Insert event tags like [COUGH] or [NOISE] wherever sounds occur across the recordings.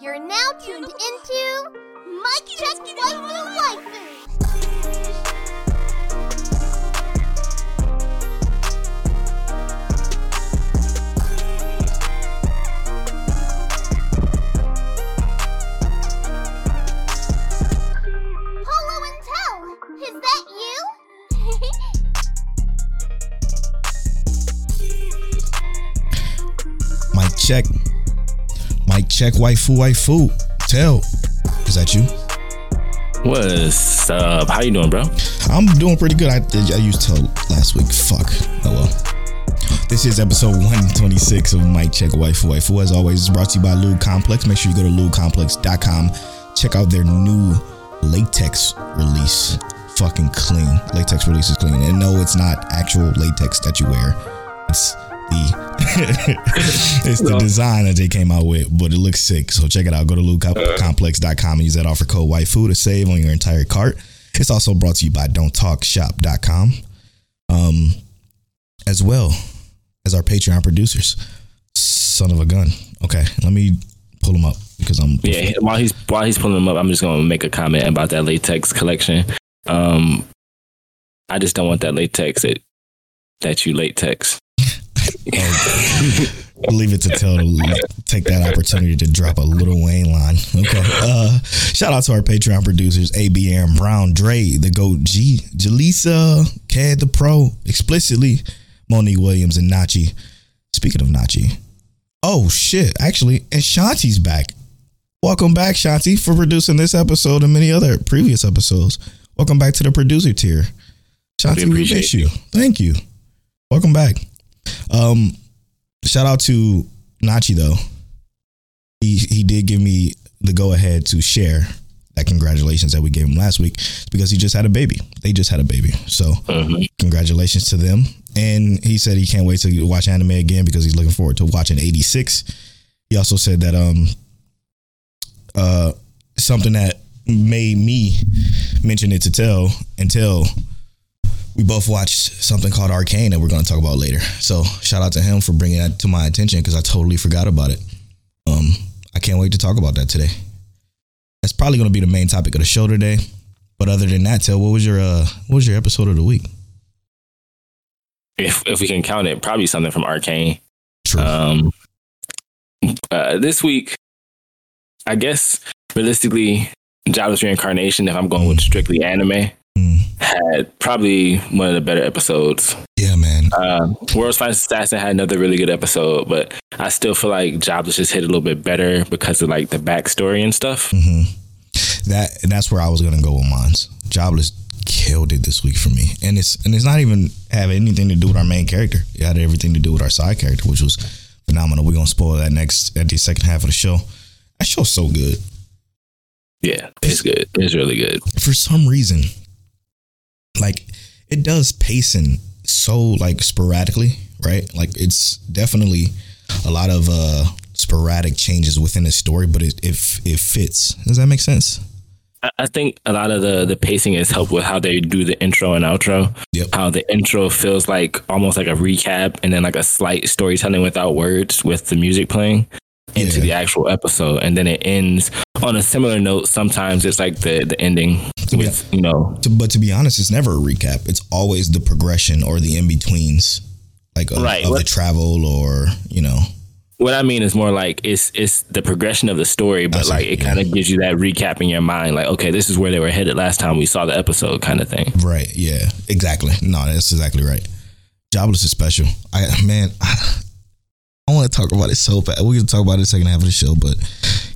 You're now tuned into Mic Check Waifu Waifu check. Mic check. Waifu, waifu. Tell. Is that you? What's up? How you doing, bro? I'm doing pretty good. I, I used tell last week. Fuck. Oh well. This is episode 126 of Mic Check Waifu Waifu. As always, brought to you by Lube Complex. Make sure you go to lubecomplex.com. Check out their new latex release. Fucking clean. Latex release is clean. And no, it's not actual latex that you wear. It's [LAUGHS] it's the design that they came out with, but it looks sick. So check it out. Go to lubecomplex.com and use that offer code waifu to save on your entire cart. It's also brought to you by don'ttalkshop.com. Um as well as our Patreon producers. Son of a gun. Okay, let me pull them up because I'm Yeah. While he's while he's pulling them up, I'm just gonna make a comment about that latex collection. Um, I just don't want that latex that that you latex. I'll [LAUGHS] leave it to tell to take that opportunity to drop a little Wayne line. Okay. Uh shout out to our Patreon producers, AB Aaron Brown, Dre, the GOAT G, Jaleesa, Cad the Pro, explicitly, Monique Williams, and Nachi. Speaking of Nachi. Oh shit. Actually, and Shanti's back. Welcome back, Shanti, for producing this episode and many other previous episodes. Welcome back to the producer tier. Shanti, we, appreciate miss you. Thank you. Welcome back. Um, shout out to Nachi though. He he did give me the go ahead to share that congratulations that we gave him last week because he just had a baby. They just had a baby. So Mhm. congratulations to them. And he said he can't wait to watch anime again because he's looking forward to watching 86. He also said that um uh something that made me mention it to tell until we both watched something called Arcane that we're going to talk about later. So shout out to him for bringing that to my attention because I totally forgot about it. Um, I can't wait to talk about that today. That's probably going to be the main topic of the show today. But other than that, tell what was your uh, what was your episode of the week? If if we can count it, probably something from Arcane. True. Um, uh, this week, I guess realistically, Jobless Reincarnation. If I'm going with strictly anime, Mm. had probably one of the better episodes. yeah, man. Uh, World's Finest Assassin had another really good episode, but I still feel like Jobless just hit a little bit better because of like the backstory and stuff. hmm That and that's where I was gonna go with mines. Jobless killed it this week for me, and it's and it's not even have anything to do with our main character. It had everything to do with our side character, which was phenomenal. We're gonna spoil that next at the second half of the show. That show's so good. Yeah, it's good. It's really good. For some reason, like it does pacing so like sporadically, right? Like it's definitely a lot of uh sporadic changes within the story, but it if it, it fits. Does that make sense? I- I think a lot of the the pacing is helped with how they do the intro and outro. Yep. How the intro feels like almost like a recap, and then like a slight storytelling without words, with the music playing into Yeah. the actual episode, and then it ends on a similar note. Sometimes it's like the the ending with you know to, but to be honest, it's never a recap. It's always the progression or the in betweens, like of, Right. of the travel or you know. What I mean is more like it's it's the progression of the story, but see, like it yeah. kind of gives you that recap in your mind, like okay, this is where they were headed last time we saw the episode, kind of thing. Right. Yeah. Exactly. No, that's exactly right. Jobless is special. I man, I want to talk about it so bad. We're gonna talk about it in the second half of the show, but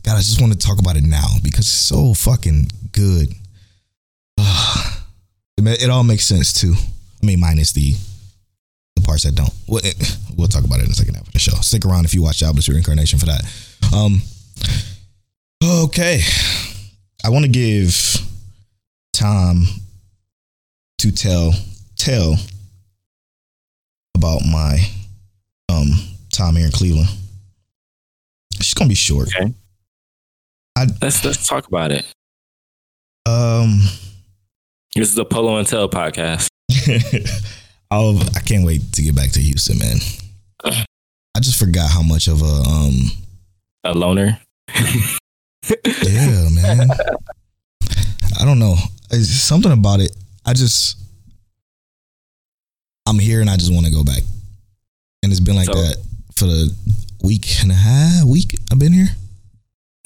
God, I just want to talk about it now because it's so fucking good. [SIGHS] it, it all makes sense too. I mean, minus the the parts that don't. We'll, it, we'll talk about it in the second half of the show. Stick around if you watch Jobless Reincarnation for that. Um. Okay, I want to give time to tell tell about my um time here in Cleveland. She's gonna be short. Okay. I Let's let's talk about it. um This is a Polo and Tell podcast. [LAUGHS] I'll I can't wait to get back to Houston, man. I just forgot how much of a um A loner. [LAUGHS] yeah, man. I don't know. It's something about it. I just I'm here and I just want to go back. And it's been like So- that for the week and a half week I've been here.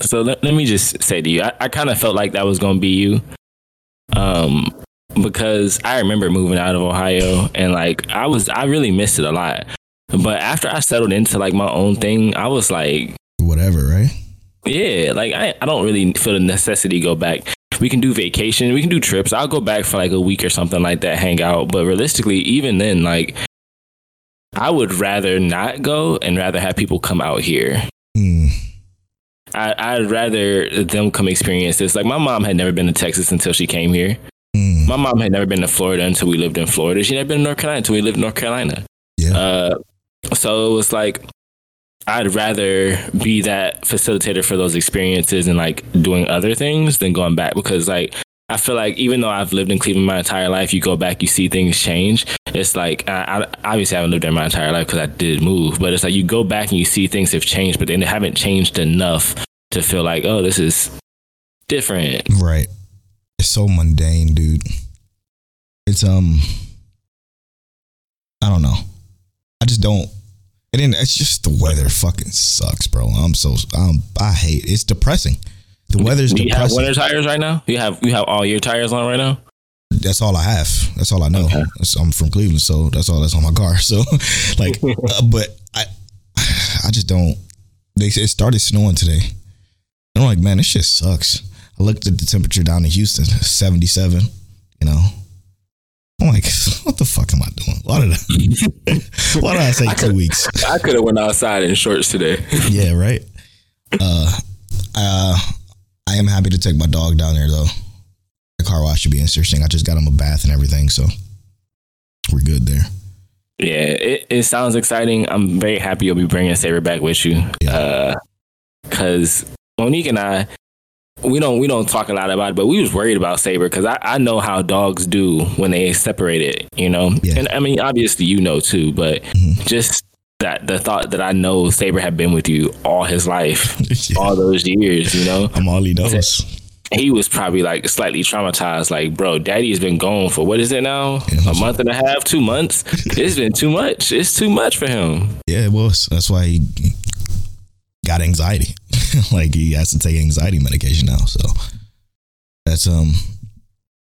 So let, let me just say to you, I, I kind of felt like that was going to be you. Um, because I remember moving out of Ohio and like I was, I really missed it a lot. But after I settled into like my own thing, I was like, Whatever, right? yeah, like I, I don't really feel the necessity to go back. We can do vacation, we can do trips. I'll go back for like a week or something like that, hang out. But realistically, even then, like I would rather not go and rather have people come out here. Hmm. I, I'd rather them come experience this. Like my mom had never been to Texas until she came here. Hmm. My mom had never been to Florida until we lived in Florida. She never been to North Carolina until we lived in North Carolina. Yeah. Uh, so it was like I'd rather be that facilitator for those experiences and like doing other things than going back because like I feel like even though I've lived in Cleveland my entire life, you go back, you see things change. It's like I, I obviously haven't lived there my entire life because I did move, but it's like you go back and you see things have changed, but then they haven't changed enough to feel like oh this is different. Right. It's so mundane, dude. It's um I don't know. I just don't and then it's just the weather fucking sucks, bro. I'm so um I hate it's depressing. The weather's Do you have depressing. winter tires right now? You have you have all your tires on right now? That's all I have. That's all I know. Okay. I'm from Cleveland, so that's all that's on my car. [LAUGHS] So like [LAUGHS] uh, but I I just don't they it started snowing today. And I'm like, man, this shit sucks. I looked at the temperature down in Houston, 77, you know. I'm like, [LAUGHS] what the fuck am I doing? Why did I why did I say two weeks? I could have went outside in shorts today. Yeah, right. Uh uh I am happy to take my dog down there though. The car wash should be interesting. I just got him a bath and everything, so we're good there. Yeah, it, it sounds exciting. I'm very happy you'll be bringing Saber back with you. Yeah. Because Monique and I, we don't we don't talk a lot about it, but we was worried about Saber because I, I know how dogs do when they separate it. You know, Yeah. and I mean obviously you know too, but Mhm. just that the thought that I know Saber had been with you all his life, [LAUGHS] Yeah. all those years. You know, I'm all he knows. He was probably like slightly traumatized. Like, bro, daddy has been gone for what is it now? Yeah. A month and a half, two months. [LAUGHS] it's been too much. It's too much for him. Yeah, it was. That's why he got anxiety. [LAUGHS] like he has to take anxiety medication now. So that's um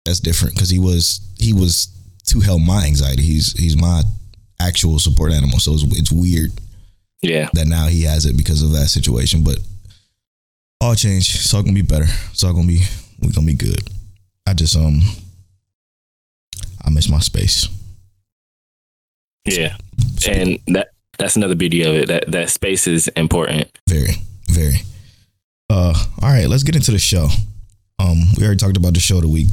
that's different because he was he was to help my anxiety. He's he's my actual support animal. So it's, it's weird Yeah. that now he has it because of that situation. But all change. It's all gonna be better. It's all gonna be we're gonna be good. I just um I miss my space. Yeah. And that that's another beauty of it. That that space is important. Very, very. Uh, all right, let's get into the show. Um, we already talked about the show of the week.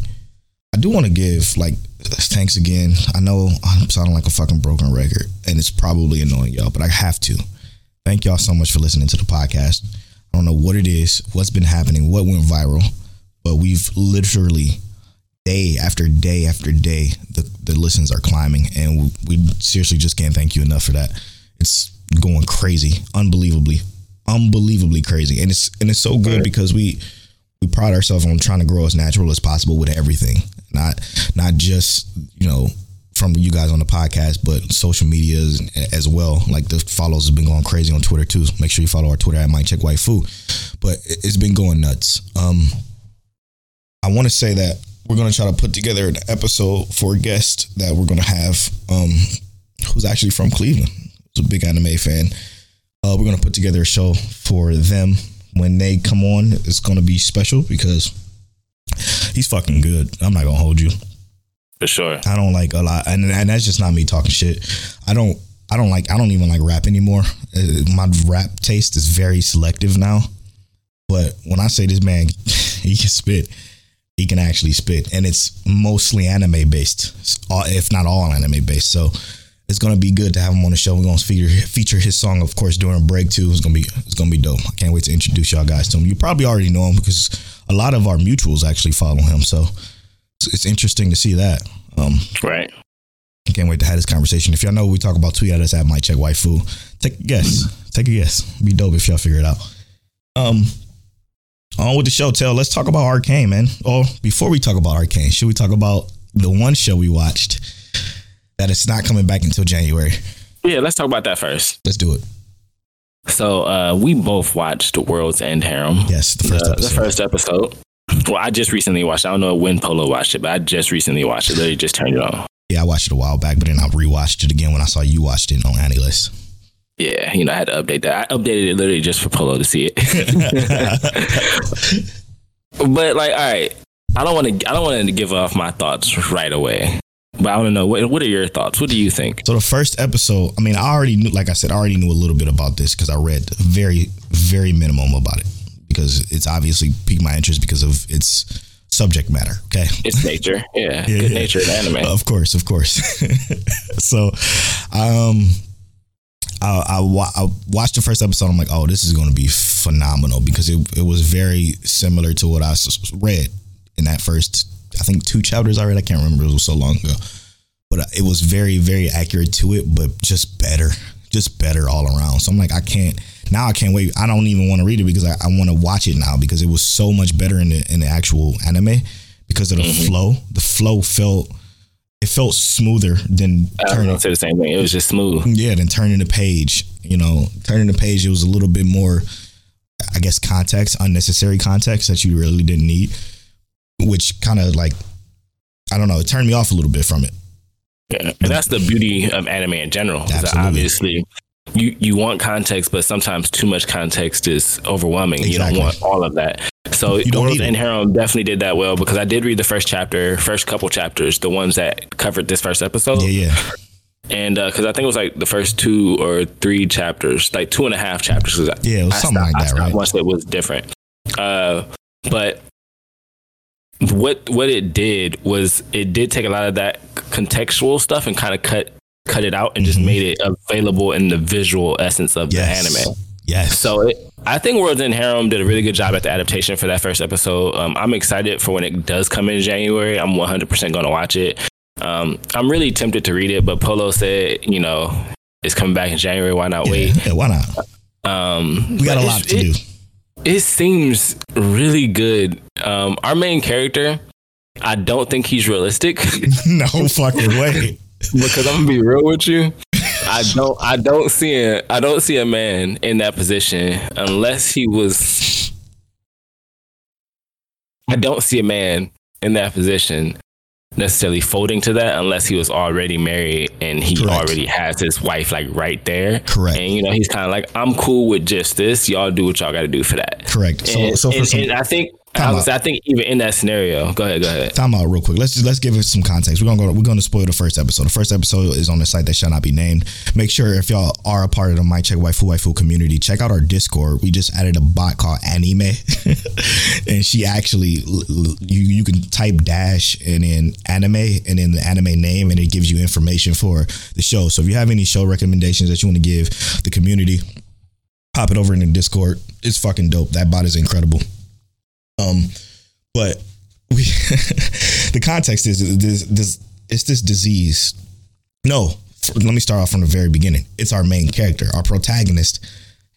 I do want to give like thanks again. I know I'm sounding like a fucking broken record, and it's probably annoying y'all, but I have to. Thank y'all so much for listening to the podcast. I don't know what it is, what's been happening, what went viral, but we've literally day after day after day the the listens are climbing, and we, we seriously just can't thank you enough for that. It's going crazy, unbelievably, unbelievably crazy, and it's and it's so good because we we pride ourselves on trying to grow as natural as possible with everything, not not just you know from you guys on the podcast, but social medias as well. Like the follows has been going crazy on Twitter too. Make sure you follow our Twitter at Mic Check Waifu. But it- it's been going nuts. Um, I want to say that we're gonna try to put together an episode for a guest that we're gonna have, um, who's actually from Cleveland. He's a big anime fan. Uh, we're gonna put together a show for them when they come on. It's gonna be special because he's fucking good. I'm not gonna hold you. For sure. I don't like a lot, and, and that's just not me talking shit. I don't. I don't like. I don't even like rap anymore. Uh, My rap taste is very selective now. But when I say this man, [LAUGHS] he can spit. He can actually spit, and it's mostly anime based, if not all anime based. So it's gonna be good to have him on the show. We're gonna feature feature his song, of course, during break too. It's gonna be it's gonna be dope. I can't wait to introduce y'all guys to him. You probably already know him because a lot of our mutuals actually follow him. So it's, interesting to see that. Um, Right. Can't wait to have this conversation. If y'all know what we talk about, tweet at us at mic check waifu. Take a guess. Take a guess. Be dope if y'all figure it out. Um, on with the show. Tell. Let's talk about Arcane, man. Or before we talk about Arcane, should we talk about the one show we watched that it's not coming back until January? Yeah, let's talk about that first. Let's do it. So uh, we both watched World's End Harem. Yes, the first the, episode. The first episode. [LAUGHS] Well, I just recently watched. it. I don't know when Polo watched it, but I just recently watched it. Literally just turned it on. Yeah, I watched it a while back, but then I rewatched it again when I saw you watched it on AniList. Yeah, you know, I had to update that. I updated it literally just for Polo to see it. [LAUGHS] but like, all right, I don't want to. I don't want to give off my thoughts right away. But I want to know what what are your thoughts? What do you think? So the first episode, I mean, I already knew, like I said, I already knew a little bit about this because I read very, very minimum about it because it's obviously piqued my interest because of its subject matter. Okay. It's nature. [LAUGHS] Yeah, Yeah, good yeah. nature in anime. Of course, of course. [LAUGHS] so, um, I, I, wa- I watched the first episode. I'm like, oh, this is going to be phenomenal because it, it was very similar to what I read in that first, I think, two chapters I read. I can't remember. It was so long ago. But uh, it was very, very accurate to it, but just better, just better all around. So I'm like, I can't, now I can't wait. I don't even want to read it because I, I want to watch it now because it was so much better in the, in the actual anime because of the mm-hmm. flow. The flow felt, it felt smoother than I don't turning say the same thing. It was just smooth. yeah, then turning the page, you know, turning the page, it was a little bit more, I guess, context, unnecessary context that you really didn't need, which kind of like, I don't know, it turned me off a little bit from it. Yeah. And that's the beauty of anime in general. Absolutely. obviously, you you want context, but sometimes too much context is overwhelming. You don't want all of that. So You don't World's need it. End Harem definitely did that well because I did read the first chapter, first couple chapters, the ones that covered this first episode. Yeah, yeah. And because I think it was like the first two or three chapters, like two and a half chapters. Yeah, it was I something stopped- like that, right? Once it was different. Uh, but what what it did was it did take a lot of that contextual stuff and kind of cut cut it out and just Mhm. made it available in the visual essence of Yes. the anime. Yes. So it, I think World's End Harem did a really good job at the adaptation for that first episode. Um, I'm excited for when it does come in January. I'm 100% going to watch it. Um, I'm really tempted to read it, but Polo said, you know, it's coming back in January. Why not yeah, wait? yeah, why not? Um, We got a lot to it, do. It seems really good. Um, our main character, I don't think he's realistic [LAUGHS] no fucking way. because I'm gonna be real with you. I don't I don't see a I don't see a man in that position unless he was I don't see a man in that position necessarily folding to that unless he was already married and he Correct. already has his wife like right there. Correct. And you know, he's kind of like, I'm cool with just this. Y'all do what y'all got to do for that. Correct. So, and, so for and- some, and I think I, was. I think even in that scenario, go ahead, go ahead. Time out real quick. Let's just let's give it some context. We're gonna go. We're gonna spoil the first episode. The first episode is on the site that shall not be named. Make sure if y'all are a part of the Mic Check Waifu Waifu community, check out our Discord. We just added a bot called Anime, [LAUGHS] and she actually you you can type dash and then anime and then the anime name, and it gives you information for the show. So if you have any show recommendations that you want to give the community, pop it over in the Discord. It's fucking dope. That bot is incredible. Um, but we [LAUGHS] the context is this, this it's this disease. No, let me start off from the very beginning. It's our main character. Our protagonist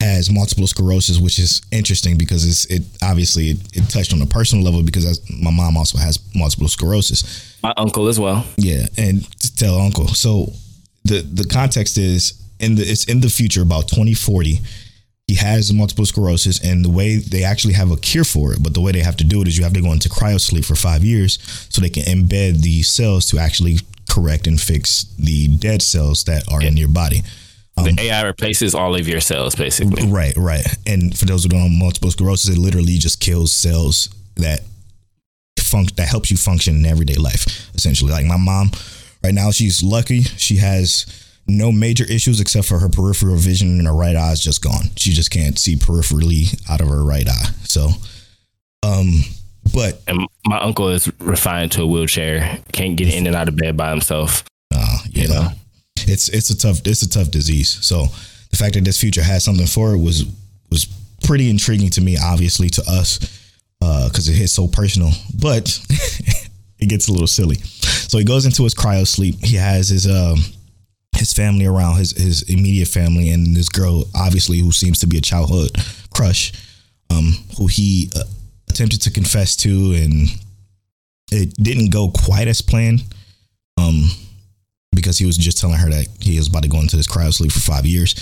has multiple sclerosis, which is interesting because it's it obviously it, it touched on a personal level because my mom also has multiple sclerosis. My uncle as well. Yeah, and to tell uncle. So the the context is in the it's in the future about 2040. He has multiple sclerosis, and the way they actually have a cure for it, but the way they have to do it is you have to go into cryosleep for five years so they can embed the cells to actually correct and fix the dead cells that are in your body. The um, AI replaces all of your cells, basically. Right, right. And for those who don't know multiple sclerosis, it literally just kills cells that func- that helps you function in everyday life. Essentially, like my mom, right now she's lucky. She has no major issues except for her peripheral vision in her right eye is just gone. She just can't see peripherally out of her right eye. So, um, but And my uncle is refined to a wheelchair, can't get in and out of bed by himself. uh, you You know, it's it's a tough it's a tough disease. So the fact that this future has something for it was was pretty intriguing to me. Obviously, to us because it hits so personal, but [LAUGHS] it gets a little silly. So he goes into his cryo sleep. He has his um his family around, his his immediate family, and this girl, obviously, who seems to be a childhood crush, um, who he uh, attempted to confess to, and it didn't go quite as planned. Um, because he was just telling her that he was about to go into this cryo sleep for five years.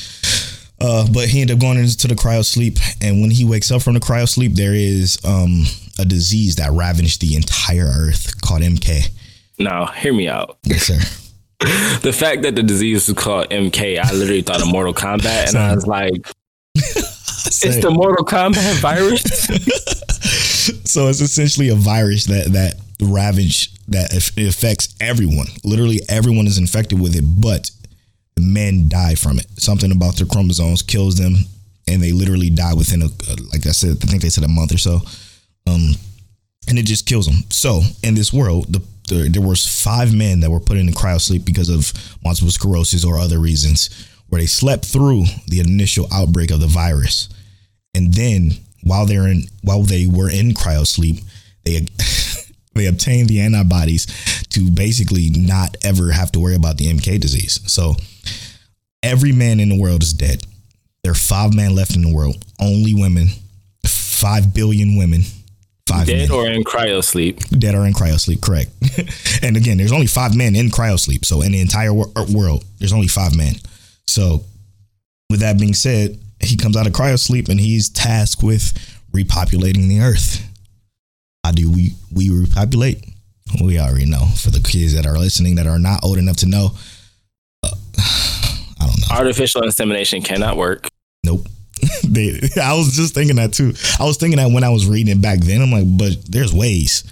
Uh, but he ended up going into the cryo sleep, and when he wakes up from the cryo sleep, there is um, a disease that ravaged the entire Earth called MK. Now, hear me out. Yes, sir. [LAUGHS] The fact that the disease is called MK, I literally thought of Mortal Kombat, and I was like, [LAUGHS] "It's the Mortal Kombat [LAUGHS] virus." so it's essentially a virus that that ravage that it affects everyone. Literally, everyone is infected with it, but men die from it. Something about their chromosomes kills them, and they literally die within a like I said. I think they said a month or so. Um, and it just kills them. So in this world, the, the there was five men that were put in cryo sleep because of multiple sclerosis or other reasons, where they slept through the initial outbreak of the virus, and then while they're in while they were in cryo sleep, they [LAUGHS] they obtained the antibodies to basically not ever have to worry about the MK disease. So every man in the world is dead. There are five men left in the world. Only women. Five billion women. Five Dead men or in cryo sleep. dead or in cryo sleep. Correct. [LAUGHS] and again, there's only five men in cryo sleep. So in the entire wor- er, world, there's only five men. So with that being said, he comes out of cryo sleep and he's tasked with repopulating the earth. How do we we repopulate? We already know. For the kids that are listening that are not old enough to know, uh, [SIGHS] I don't know. Artificial insemination cannot work. Nope. [LAUGHS] they, I was just thinking that too. I was thinking that when I was reading it back then. I'm like, but there's ways.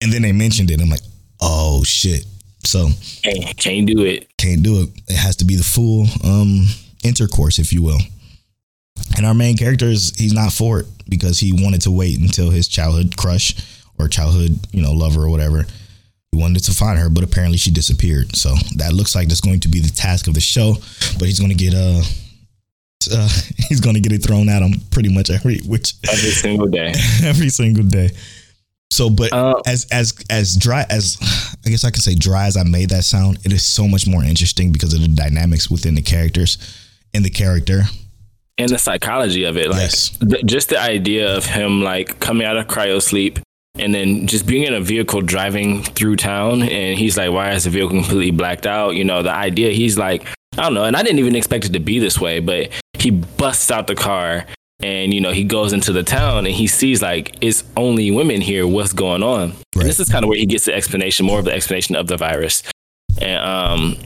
And then they mentioned it. I'm like, oh shit. So Can't, can't do it. can't do it. It has to be the full um intercourse, if you will. And our main character is he's not for it because he wanted to wait until his childhood crush or childhood, you know, lover or whatever. He wanted to find her, but apparently she disappeared. So that looks like that's going to be the task of the show. But he's going to get uh, uh [LAUGHS] he's going to get it thrown at him pretty much every which Every single day. [LAUGHS] every single day. So, but Uh, as as as dry as I guess I can say dry as I made that sound, it is so much more interesting because of the dynamics within the characters and the character. and the psychology of it like Yes. th- just the idea of him like coming out of cryo sleep and then just being in a vehicle driving through town and he's like why is the vehicle completely blacked out you know the idea he's like i don't know and i didn't even expect it to be this way but he busts out the car and you know he goes into the town and he sees like it's only women here what's going on Right. and this is kind of where he gets the explanation more of the explanation of the virus and um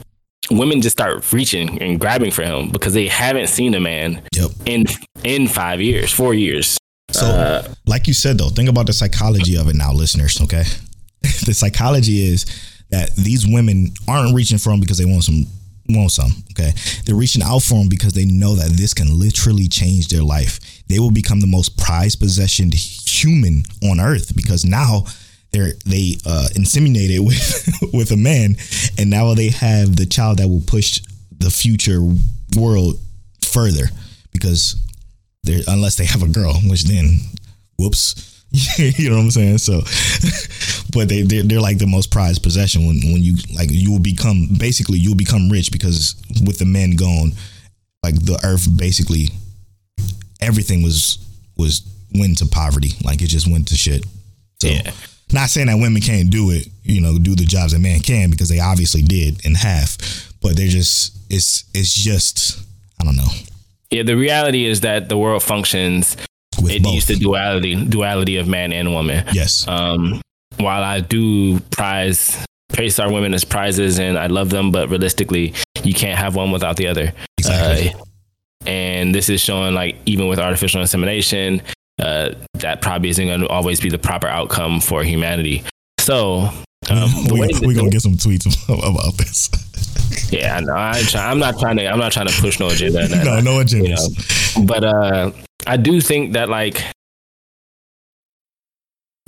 women just start reaching and grabbing for him because they haven't seen a man Yep. in in five years, four years. So, Uh, like you said though, think about the psychology of it now, listeners. Okay, [LAUGHS] the psychology is that these women aren't reaching for him because they want some want some. Okay, they're reaching out for them because they know that this can literally change their life. They will become the most prized possession human on earth because now they're they uh, inseminated with [LAUGHS] with a man, and now they have the child that will push the future world further because they're unless they have a girl, which then whoops. [LAUGHS] you know what I'm saying? So, [LAUGHS] but they they're, they're like the most prized possession when when you like you will become basically you'll become rich because with the men gone, like the earth basically everything was was went to poverty, like it just went to shit. So, Yeah. not saying that women can't do it, you know, do the jobs that men can because they obviously did in half, but they're just it's it's just I don't know yeah, the reality is that the world functions. With It both. needs the duality duality of man and woman. yes, Um, while I do prize praise our women as prizes and I love them, but realistically, you can't have one without the other. exactly. Uh, and this is showing like even with artificial insemination, uh, that probably isn't going to always be the proper outcome for humanity. So um, [LAUGHS] we're we gonna get some tweets [LAUGHS] about this. Yeah, I know. I I'm not trying to. I'm not trying to push no agenda. [LAUGHS] no, no You know, but uh, I do think that like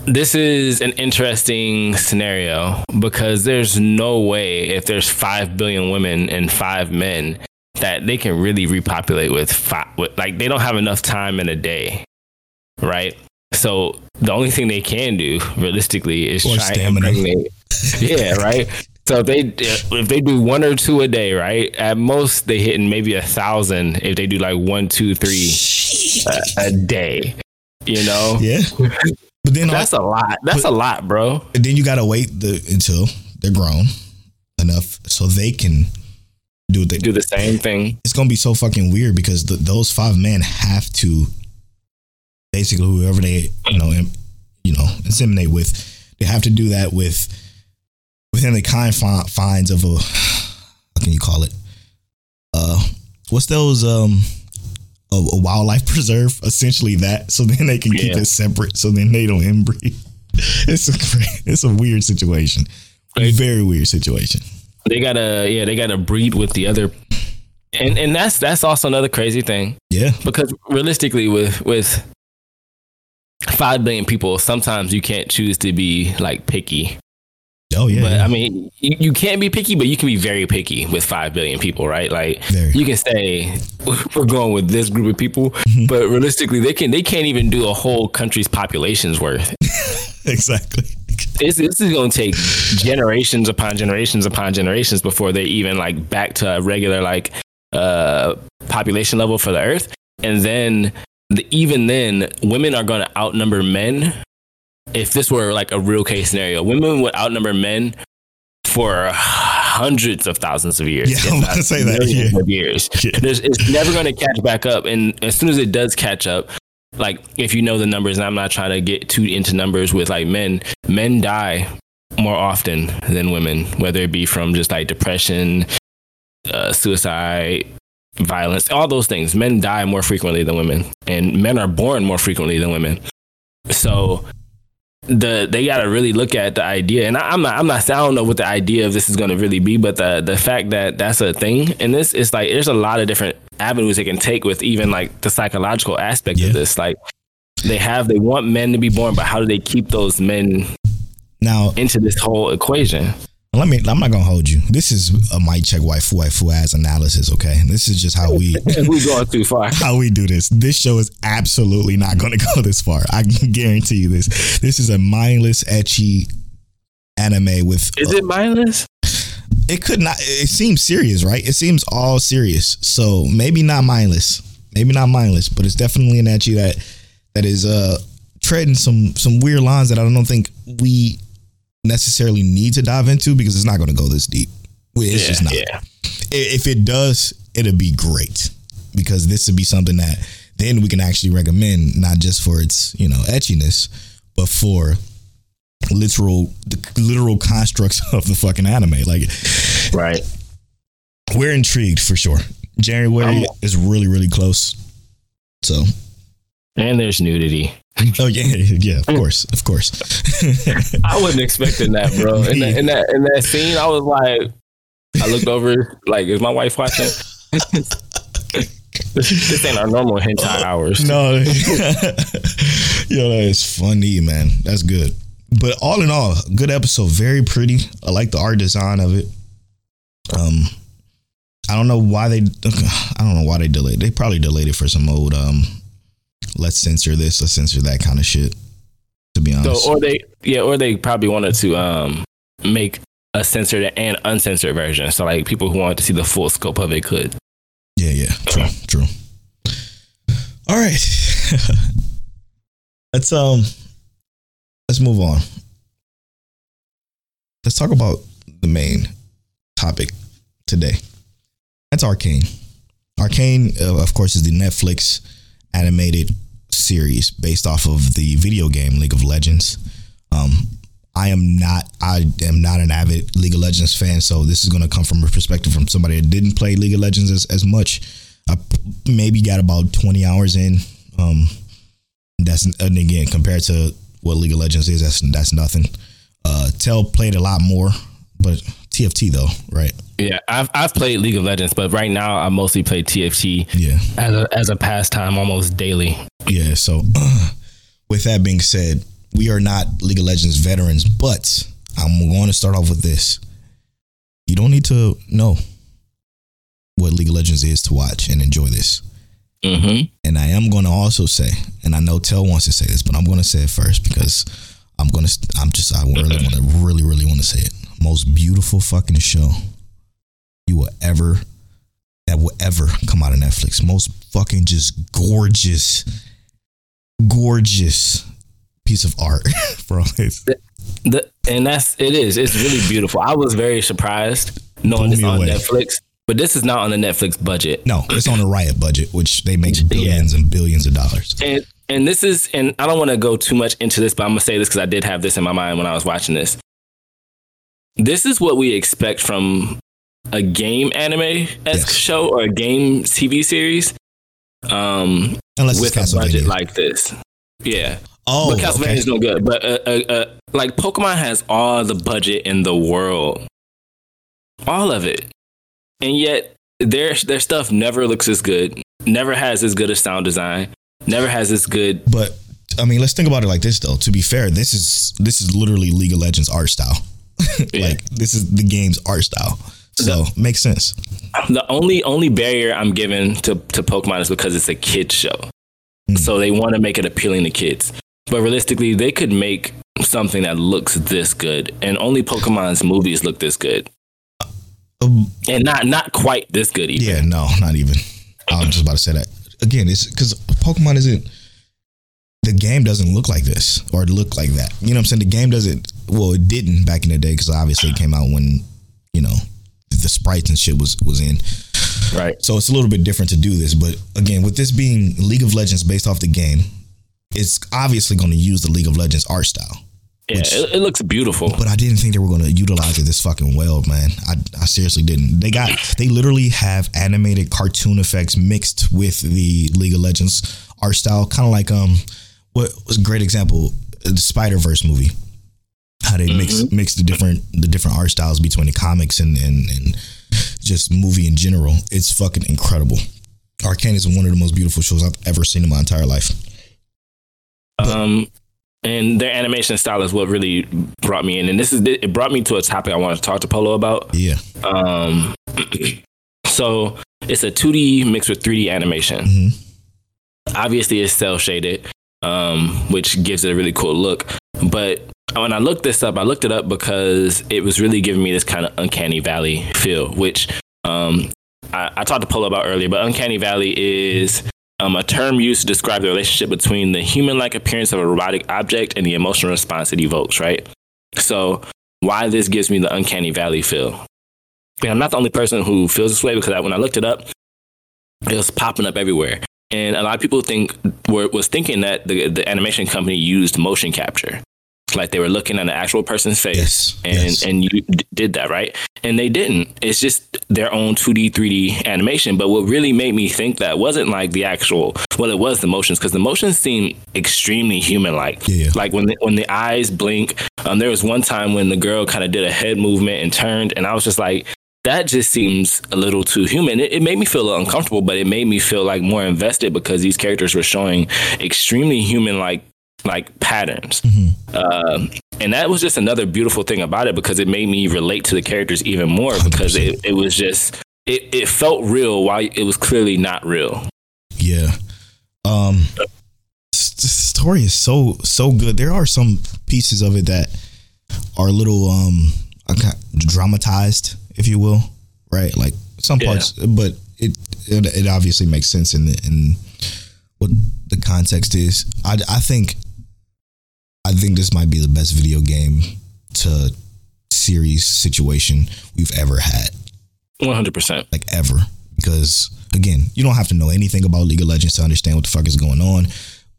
this is an interesting scenario because there's no way if there's five billion women and five men that they can really repopulate with five. With, like they don't have enough time in a day, right? So the only thing they can do realistically is Or try and impregnate [LAUGHS] yeah, right. So if they if they do one or two a day, right? At most they hitting maybe a thousand if they do like one, two, three a, a day. You know, Yeah. But then that's a lot. That's a lot, bro. And then you gotta wait the until they're grown enough so they can do they Do the same thing. it's gonna be so fucking weird because the, those five men have to basically whoever they you know you know inseminate with they have to do that with within the confines of a what can you call it? Uh what's those um a, a wildlife [LAUGHS] preserve? Essentially that. So then they can keep it separate. So then they don't inbreed. [LAUGHS] It's a it's a weird situation. Right. very weird situation. They gotta yeah, they gotta breed with the other and and that's that's also another crazy thing. yeah. Because realistically with with five billion people, sometimes you can't choose to be like picky. Oh yeah, But yeah. I mean, you, you can't be picky, but you can be very picky with five billion people, right? Like Very. you can say [LAUGHS] we're going with this group of people, Mm-hmm. but realistically, they can they can't even do a whole country's population's worth. [LAUGHS] exactly This, this is going to take generations upon generations upon generations before they even like back to a regular like uh population level for the Earth, and then the, even then, women are going to outnumber men. If this were like a real case scenario, women would outnumber men for hundreds of thousands of years. Yeah, I'm about to say that, yeah. of years. Yeah. It's never going to catch back up, and as soon as it does catch up, like if you know the numbers, and I'm not trying to get too into numbers with like men, men die more often than women, whether it be from just like depression, uh, suicide, violence, all those things. Men die more frequently than women, and men are born more frequently than women. So the they got to really look at the idea, and I, I'm not I'm not I don't know what the idea of this is going to really be, but the the fact that that's a thing and this is like there's a lot of different avenues they can take with even like the psychological aspect Yeah. of this, like. They have they want men to be born, but how do they keep those men now into this whole equation? Let me. I'm not gonna hold you. This is a mic check waifu waifu ass analysis. Okay, this is just how we [LAUGHS] we going too far. [LAUGHS] how we do this. This show is absolutely not going to go this far. I can guarantee you this. This is a mindless, ecchi anime with. Is it mindless? It could not. It seems serious, right? It seems all serious. So maybe not mindless. Maybe not mindless, but it's definitely an ecchi that that is uh treading some some weird lines that I don't think we necessarily need to dive into because it's not going to go this deep. It's just not. yeah. If it does, it'll be great because this would be something that then we can actually recommend, not just for its you know ecchiness, but for literal the literal constructs [LAUGHS] of the fucking anime. Like Right. we're intrigued for sure. January is really really close. So And there's nudity. [LAUGHS] oh yeah yeah of course of course. I wasn't expecting that, bro. In that, in that in that scene, I was like, I looked over, like, is my wife watching? this, this ain't our normal hentai hours. no, [LAUGHS] yo, that is funny, man. That's good. But all in all, good episode. Very pretty. I like the art design of it. Um, I don't know why they. [SIGHS] I don't know why they delayed. They probably delayed it for some old um. Let's censor this. Let's censor that kind of shit. To be honest, So, or they, yeah, or they probably wanted to um make a censored and uncensored version. So, like, people who wanted to see the full scope of it could. Yeah, yeah, true, true. All right, [LAUGHS] let's um, let's move on. Let's talk about the main topic today. That's Arcane. Arcane, uh, of course, is the Netflix animated series based off of the video game League of Legends. Um, I am not. I am not an avid League of Legends fan, so this is going to come from a perspective from somebody that didn't play League of Legends as, as much. I maybe got about twenty hours in. Um, that's and again compared to what League of Legends is, that's that's nothing. Uh, Tell played a lot more, but TFT though, right? Yeah, I've I've played League of Legends, but right now I mostly play TFT Yeah, as a as a pastime almost daily. Yeah. So, [CLEARS THROAT] with that being said, we are not League of Legends veterans, but I'm going to start off with this. You don't need to know what League of Legends is to watch and enjoy this. Mm-hmm. And I am going to also say, and I know Tell wants to say this, but I'm going to say it first because I'm gonna. I'm just. I really want to. Really, really want to say it. Most beautiful fucking show you will ever that will ever come out of Netflix. Most fucking just gorgeous, gorgeous piece of art, [LAUGHS] bro. It's, The, and that's it is. It's really beautiful. I was very surprised knowing me on away. Netflix, but this is not on the Netflix budget. no, it's on the Riot budget, which they make billions and billions of dollars. And and this is and I don't want to go too much into this, but I'm gonna say this because I did have this in my mind when I was watching this. This is what we expect from a game anime esque Yes. show or a game TV series. Um, Unless with it's a budget like this. Yeah. oh, but Castlevania okay. is no good. But uh, uh, uh, like Pokemon has all the budget in the world, all of it, and yet their their stuff never looks as good. Never has as good a sound design. Never has as good. But I mean, let's think about it like this, though. To be fair, this is this is literally League of Legends art style. [LAUGHS] like this is the game's art style, so makes sense. The only only barrier I'm given to to Pokemon is because it's a kids show, so they want to make it appealing to kids. But realistically, they could make something that looks this good, and only Pokemon's movies look this good, Um, and not not quite this good either. yeah, no, not even. I was just about to say that again. It's because Pokemon isn't. The game doesn't look like this or look like that. You know what I'm saying? The game doesn't. Well, it didn't back in the day because obviously it came out when you know the sprites and shit was was in. Right. So it's a little bit different to do this, but again, with this being League of Legends based off the game, it's obviously going to use the League of Legends art style. Yeah, Which- it, it looks beautiful. But I didn't think they were going to utilize it this fucking well, man. I, I seriously didn't. They got they literally have animated cartoon effects mixed with the League of Legends art style, kind of like um, what was a great example, the Spider Verse movie. How they mix mix the different the different art styles between the comics and and and just movie in general. It's fucking incredible. Arcane is one of the most beautiful shows I've ever seen in my entire life. Um, and their animation style is what really brought me in. And this is it brought me to a topic I wanted to talk to Polo about. Yeah. Um, [CLEARS THROAT] so it's a 2D mixed with 3D animation. Mhm. Obviously, it's cel shaded, um, which gives it a really cool look. But when I looked this up, I looked it up because it was really giving me this kind of uncanny valley feel, which um, I, I talked to Polo about earlier. But uncanny valley is um, a term used to describe the relationship between the human-like appearance of a robotic object and the emotional response it evokes. Right. So why this gives me the uncanny valley feel? And I'm not the only person who feels this way because I, when I looked it up, it was popping up everywhere. And a lot of people think were was thinking that the the animation company used motion capture, like they were looking at an actual person's face, Yes, and yes. and you d- did that right, and they didn't. It's just their own 2D 3D animation. But what really made me think that wasn't like the actual. Well, it was the motions because the motions seemed extremely human like. Yeah. Like when the, when the eyes blink. Um, there was one time when the girl kind of did a head movement and turned, and I was just like, that just seems a little too human. It, it made me feel a little uncomfortable, but it made me feel like more invested because these characters were showing extremely human like like patterns. Um, and that was just another beautiful thing about it because it made me relate to the characters even more because it, it was just it, it felt real while it was clearly not real. Yeah. Um the story is so so good. There are some pieces of it that are a little um uh, dramatized, if you will, right? Like some Yeah. parts, but it, it it obviously makes sense in the, in what the context is. I I think I think this might be the best video game to series situation we've ever had. One hundred percent. like ever. Because again you don't have to know anything about league of legends to understand what the fuck is going on.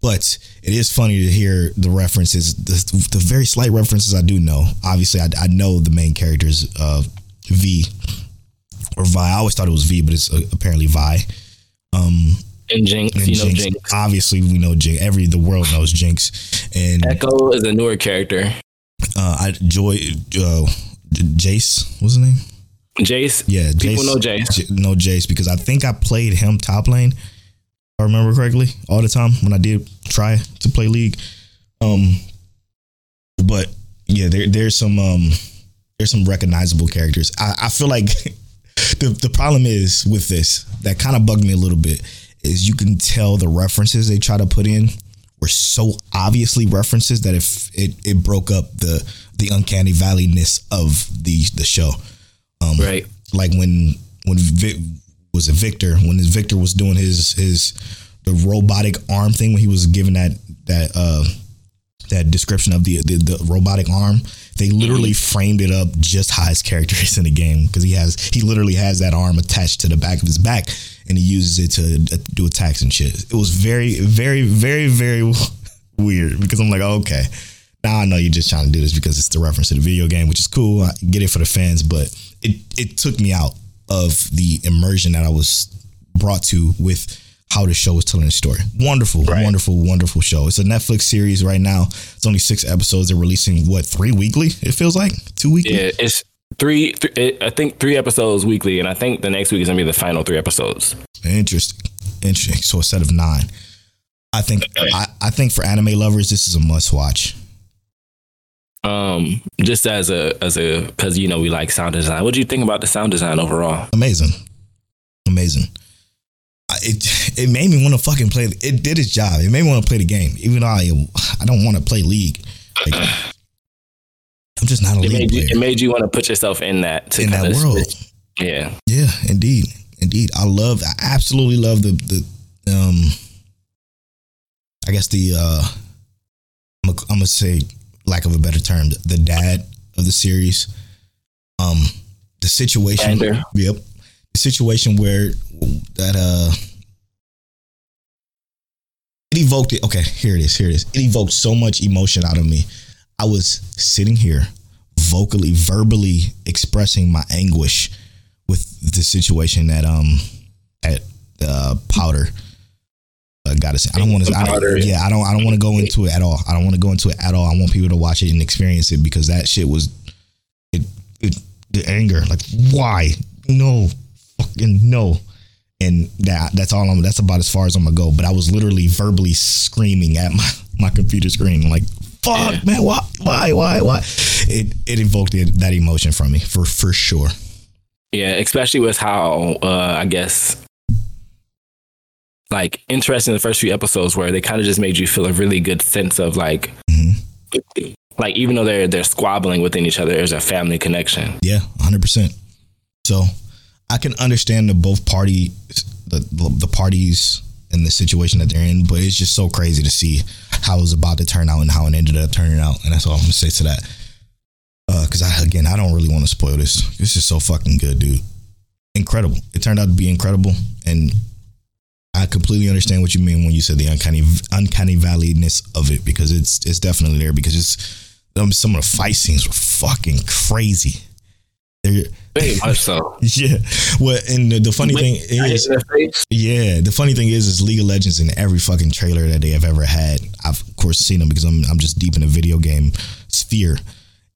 But it is funny to hear the references the, the very slight references i do know. Obviously i, I know the main characters uh v or vi. I always thought it was v but it's uh, apparently vi. Um And Jinx, and you know Jinx. Jinx. obviously we know jinx every the world knows jinx and Ekko is a newer character. uh i joy uh jace what's his name Jace. Yeah, People Jace, know Jace. J- know Jace because I think I played him top lane. If I remember correctly, all the time when I did try to play League. Um, but yeah, there there's some um there's some recognizable characters. I, I feel like [LAUGHS] the the problem is with this that kind of bugged me a little bit is you can tell the references they try to put in were so obviously references that if it, it broke up the the uncanny valleyness of the the show. Um, Right. Like when when Vic, was it Victor when Victor was doing his his the robotic arm thing when he was given that that uh that description of the the, the robotic arm. They literally framed it up just how his character is in the game because he has he literally has that arm attached to the back of his back and he uses it to uh, do attacks and shit. It was very very very very [LAUGHS] weird because I'm like okay now I know you're just trying to do this because it's the reference to the video game, which is cool. I get it for the fans, but it it took me out of the immersion that I was brought to with how the show is telling the story. Wonderful, Right. wonderful, wonderful show. It's a Netflix series right now. It's only six episodes. They're releasing what three weekly? It feels like two weekly. Yeah, it's three. Th- it, I think three episodes weekly, and I think the next week is gonna be the final three episodes. Interesting, interesting. So a set of nine. I think I, I think for anime lovers, this is a must watch. Um, just as a as a because you know we like sound design. What do you think about the sound design overall? amazing, amazing. It it made me want to fucking play. It did its job. It made me want to play the game, even though I I don't want to play League. Like, I'm just not a It League made you, player it made you want to put yourself in that to in that world. switch. Yeah, Yeah, indeed, indeed. I love. I absolutely love the the um. I guess the uh, I'm gonna, say lack of a better term, the, dad of the series. Um, the situation. Yep, situation where that uh. It evoked it. Okay, here it is. Here it is. It evoked so much emotion out of me. I was sitting here, vocally, verbally expressing my anguish with the situation that um at uh, Powder uh, got us. I don't want to. Powder. Yeah, I don't. I don't want to go into it at all. I don't want to go into it at all. I want people to watch it and experience it because that shit was it. It the anger. Like why? No, fucking no. And that that's all. I'm. That's about as far as I'm gonna go. But I was literally verbally screaming at my [LAUGHS] my computer screen like. Fuck, Yeah. man! Why? Why? Why? Why? It it evoked it, that emotion from me for for sure. yeah. Especially with how uh, I guess like interesting the first few episodes where they kind of just made you feel a really good sense of like Mhm. like even though they're they're squabbling within each other, there's a family connection. Yeah, hundred percent. So I can understand the both party the the parties and the situation that they're in, but it's just so crazy to see how it was about to turn out and how it ended up turning out, and that's all I'm gonna say to that. Uh, because I again, I don't really want to spoil this. This is so fucking good, dude. Incredible. It turned out to be incredible, and I completely understand what you mean when you said the uncanny uncanny valleyness of it because it's it's definitely there because it's some of the fight scenes were fucking crazy. They're, Very much so. [LAUGHS] yeah. Well, and the, the funny thing is, yeah, the funny thing is, is League of Legends in every fucking trailer that they have ever had. I've of course seen them because I'm I'm just deep in the video game sphere.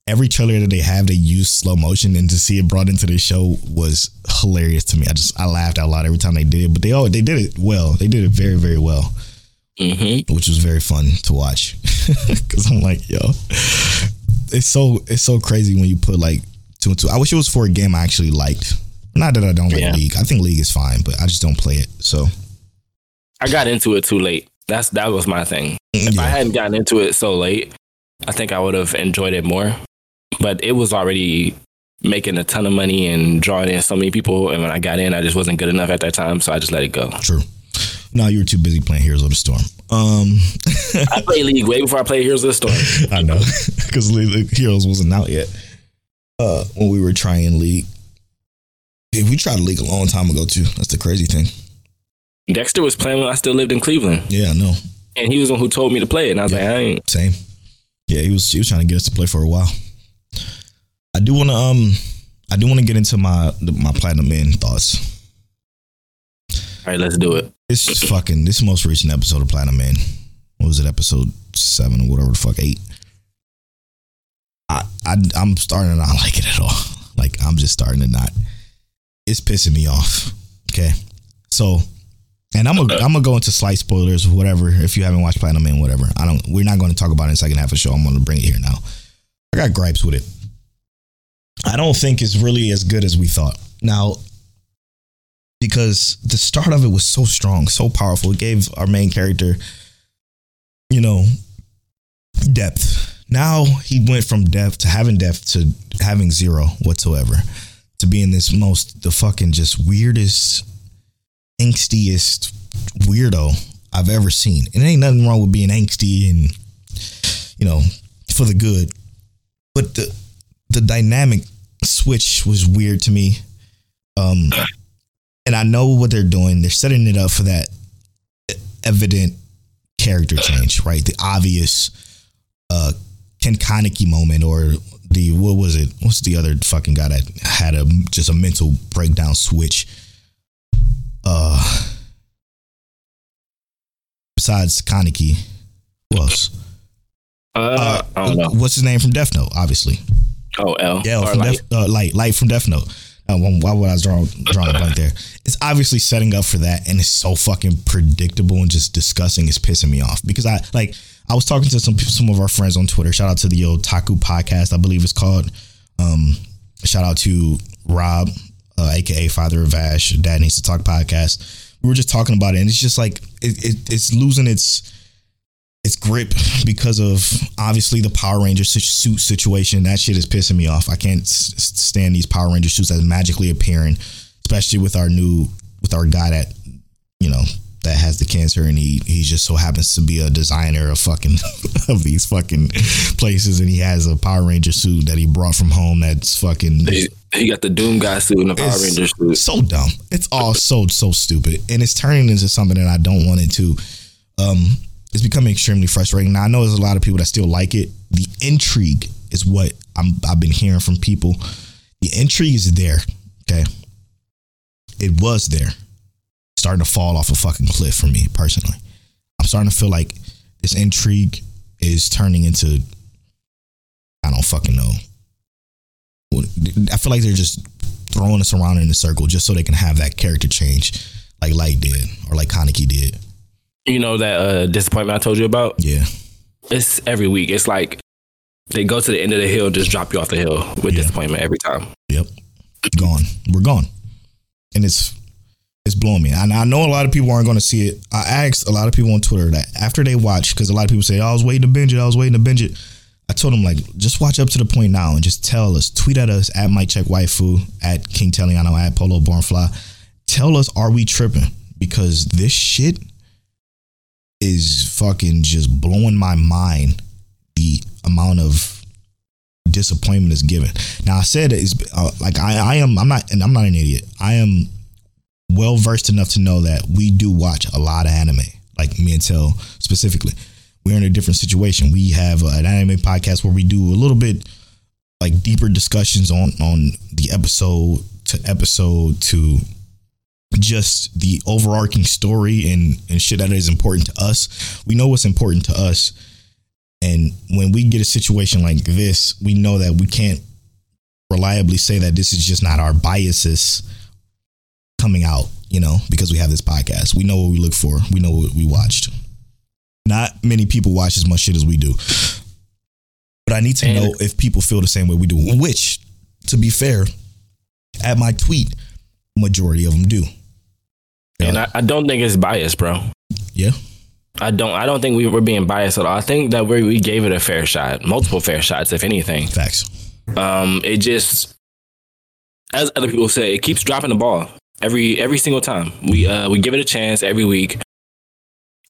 Every trailer that they have, they use slow motion, and to see it brought into the show was hilarious to me. I just I laughed out loud every time they did it, but they all they did it well. They did it very very well, hmm which was very fun to watch. [LAUGHS] Because I'm like, yo, it's so it's so crazy when you put like two and two. I wish it was for a game I actually liked. Not that I don't like Yeah. League. I think League is fine, but I just don't play it. So I got into it too late. That's that was my thing. If I hadn't gotten into it so late, I think I would have enjoyed it more. But it was already making a ton of money and drawing in so many people. And when I got in, I just wasn't good enough at that time, so I just let it go. true. No, you were too busy playing Heroes of the Storm. Um, I played [LAUGHS] League way before I played Heroes of the Storm. I know [LAUGHS] because Heroes wasn't out yet. Uh, when we were trying League, yeah, we tried to League a long time ago too. That's the crazy thing. Dexter was playing when I still lived in Cleveland, Yeah, I know. and he was the one who told me to play it. And I was Yeah. like, I ain't. Same. Yeah, he was he was trying to get us to play for a while. I do want to um I do want to get into my my Platinum End thoughts. All right, let's do it. This fucking this most recent episode of Platinum End. What was it? Episode seven or whatever the fuck eight. I I I'm starting to not [LAUGHS] like it at all. Like I'm just starting to not. It's pissing me off. Okay, so. And I'm gonna I'm gonna go into slight spoilers, whatever. If you haven't watched Platinum End, whatever. I don't. We're not going to talk about it in the second half of the show. I'm going to bring it here now. I got gripes with it. I don't think it's really as good as we thought. Now, because the start of it was so strong, so powerful. It gave our main character, you know, depth. Now he went from depth to having depth to having zero whatsoever. To being this most the fucking just weirdest, angstiest weirdo I've ever seen. And ain't nothing wrong with being angsty and you know, for the good. But the the dynamic switch was weird to me. Um and I know what they're doing. They're setting it up for that evident character change, right? The obvious uh Ken Kaneki moment or the what was it? What's the other fucking guy that had a just a mental breakdown switch? Uh besides Kaneki, who else? Uh, I don't know. What's his name from Death Note? Obviously, Oh, L. yeah, Or from like- Death, uh, Light, Light from Death Note. Uh, why would I draw drawing a blank there? It's obviously setting up for that, and it's so fucking predictable and just disgusting. It's pissing me off because I like I was talking to some some of our friends on Twitter. Shout out to the old Otaku podcast, I believe it's called. Um, shout out to Rob, uh, aka Father of Ash, Dad Needs to Talk podcast. We were just talking about it, and it's just like it, it, it's losing its its grip because of obviously the Power Ranger suit situation. That shit is pissing me off. I can't stand these Power Ranger suits that's magically appearing, especially with our new with our guy that you know that has the cancer and he he just so happens to be a designer of fucking [LAUGHS] of these fucking places and he has a Power Ranger suit that he brought from home that's fucking He, he got the Doom guy suit and the Power Ranger suit. so dumb. It's all so so stupid, and it's turning into something that I don't want it to. Um, it's becoming extremely frustrating. Now I know there's a lot of people that still like it. The intrigue is what I'm. I've been hearing from people. The intrigue is there. Okay, it was there. Starting to fall off a fucking cliff for me personally. I'm starting to feel like this intrigue is turning into. I don't fucking know. I feel like they're just throwing us around in a circle just so they can have that character change, like Light did or like Kaneki did. You know that uh, disappointment I told you about? Yeah, It's every week. It's like they go to the end of the hill, just drop you off the hill with Yeah. disappointment every time. yep, gone. We're gone, and it's it's blowing me. And I know a lot of people aren't going to see it. I asked a lot of people on Twitter that after they watch, because a lot of people say, "Oh, "I was waiting to binge it. I was waiting to binge it." I told them like, just watch up to the point now and just tell us, tweet at us at Mic Check Waifu, at King Teliano, at Polo Born Fly. Tell us, are we tripping? Because this shit is fucking just blowing my mind. The amount of disappointment is given. Now I said it's uh, like I, I am. I'm not, and I'm not an idiot. I am well versed enough to know that we do watch a lot of anime. Like me and Tel specifically, we're in a different situation. We have an anime podcast where we do a little bit like deeper discussions on on the episode to episode to just the overarching story and and shit that is important to us. We know what's important to us. And when we get a situation like this, we know that we can't reliably say that this is just not our biases coming out, you know, because we have this podcast. We know what we look for. We know what we watched. Not many people watch as much shit as we do. But I need to And- know if people feel the same way we do, which, to be fair, at my tweet, majority of them do. And I, I don't think it's biased, bro. Yeah. I don't. I don't think we were being biased at all. I think that we we gave it a fair shot, multiple fair shots, if anything. Facts. Um, it just, as other people say, it keeps dropping the ball every every single time. We uh we give it a chance every week,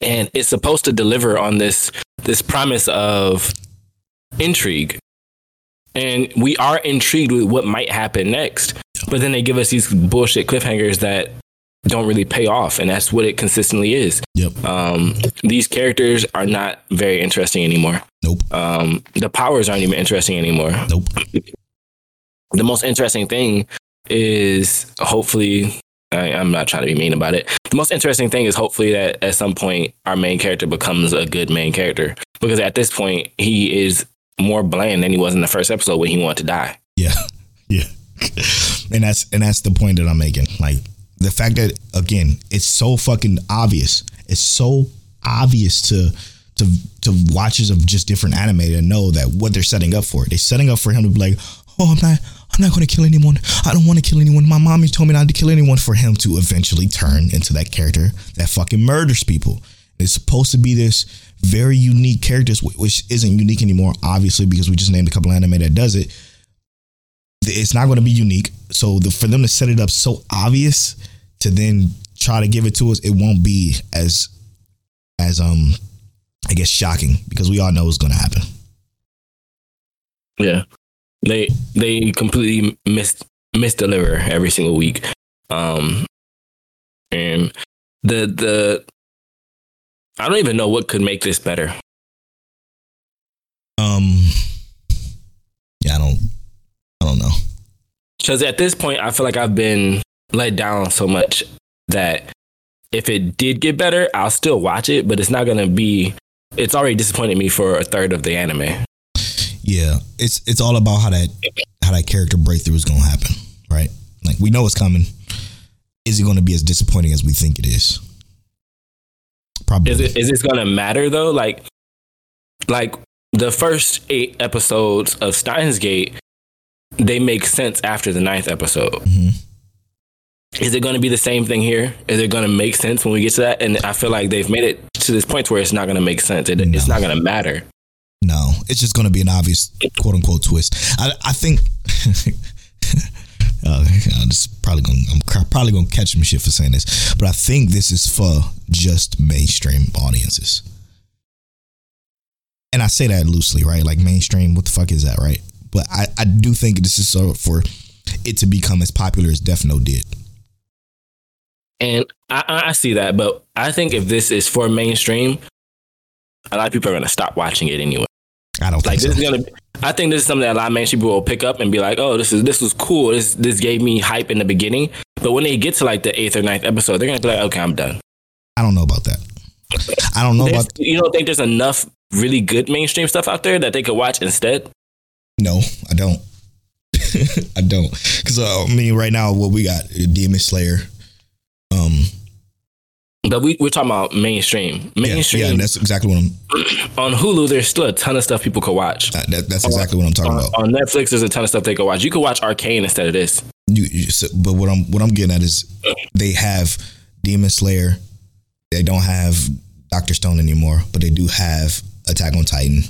and it's supposed to deliver on this this promise of intrigue, and we are intrigued with what might happen next. But then they give us these bullshit cliffhangers that don't really pay off, and that's what it consistently is. Yep. Um, these characters are not very interesting anymore. Nope. Um, the powers aren't even interesting anymore. Nope. The most interesting thing is hopefully. I, I'm not trying to be mean about it. The most interesting thing is hopefully that at some point our main character becomes a good main character because at this point he is more bland than he was in the first episode when he wanted to die. Yeah. [LAUGHS] Yeah. and that's and that's the point that I'm making. Like the fact that again, it's so fucking obvious. It's so obvious to to to watchers of just different anime to know that what they're setting up for. They're setting up for him to be like, "Oh, I'm not I'm not going to kill anyone. I don't want to kill anyone. My mommy told me not to kill anyone for him to eventually turn into that character that fucking murders people. It's supposed to be this very unique character, which isn't unique anymore, obviously, because we just named a couple anime that does it. It's not going to be unique. So the, for them to set it up so obvious to then try to give it to us, it won't be as as um I guess shocking because we all know it's going to happen. Yeah, they they completely miss misdeliver every single week, um, and the the I don't even know what could make this better. Um, yeah, I don't, I don't know. Because at this point, I feel like I've been let down so much that if it did get better, I'll still watch it, but it's not gonna be. It's already disappointed me for a third of the anime. Yeah, it's it's all about how that how that character breakthrough is to happen, right? Like we know it's coming. Is it to be as disappointing as we think it is? Probably. Is it is this gonna matter though? Like, like the first eight episodes of Steins Gate, they make sense after the ninth episode. Mhm. Is it going to be the same thing here? Is it going to make sense when we get to that? And I feel like they've made it to this point where it's not going to make sense. It, It's not going to matter. No, it's just going to be an obvious quote unquote twist. I, I think. [LAUGHS] uh, I'm just probably going. I'm probably going to catch some shit for saying this, but I think this is for just mainstream audiences. And I say that loosely, right? Like mainstream, what the fuck is that, right? But I, I do think this is so for it to become as popular as Death Note did. And I, I I see that, but I think if this is for mainstream, a lot of people are going to stop watching it anyway. I don't Like think this so. is gonna. I think this is something that a lot of mainstream people will pick up and be like, "Oh, this is this was cool. This this gave me hype in the beginning." But when they get to like the eighth or ninth episode, they're gonna be like, "Okay, I'm done." I don't know about that. I don't know There's- about. you don't think there's enough really good mainstream stuff out there that they could watch instead? No, I don't. [LAUGHS] I don't. Because uh, I mean, right now, what we got, Demon Slayer. Um, But we we're talking about mainstream. Mainstream yeah, and that's exactly what I'm. [CLEARS THROAT] on Hulu. There's still a ton of stuff people could watch. That, that- that's exactly what I'm talking On, about. on Netflix, there's a ton of stuff they could watch. You could watch Arcane instead of this. You, you, so, but what I'm what I'm getting at is they have Demon Slayer. They don't have Doctor Stone anymore, but they do have Attack on Titan.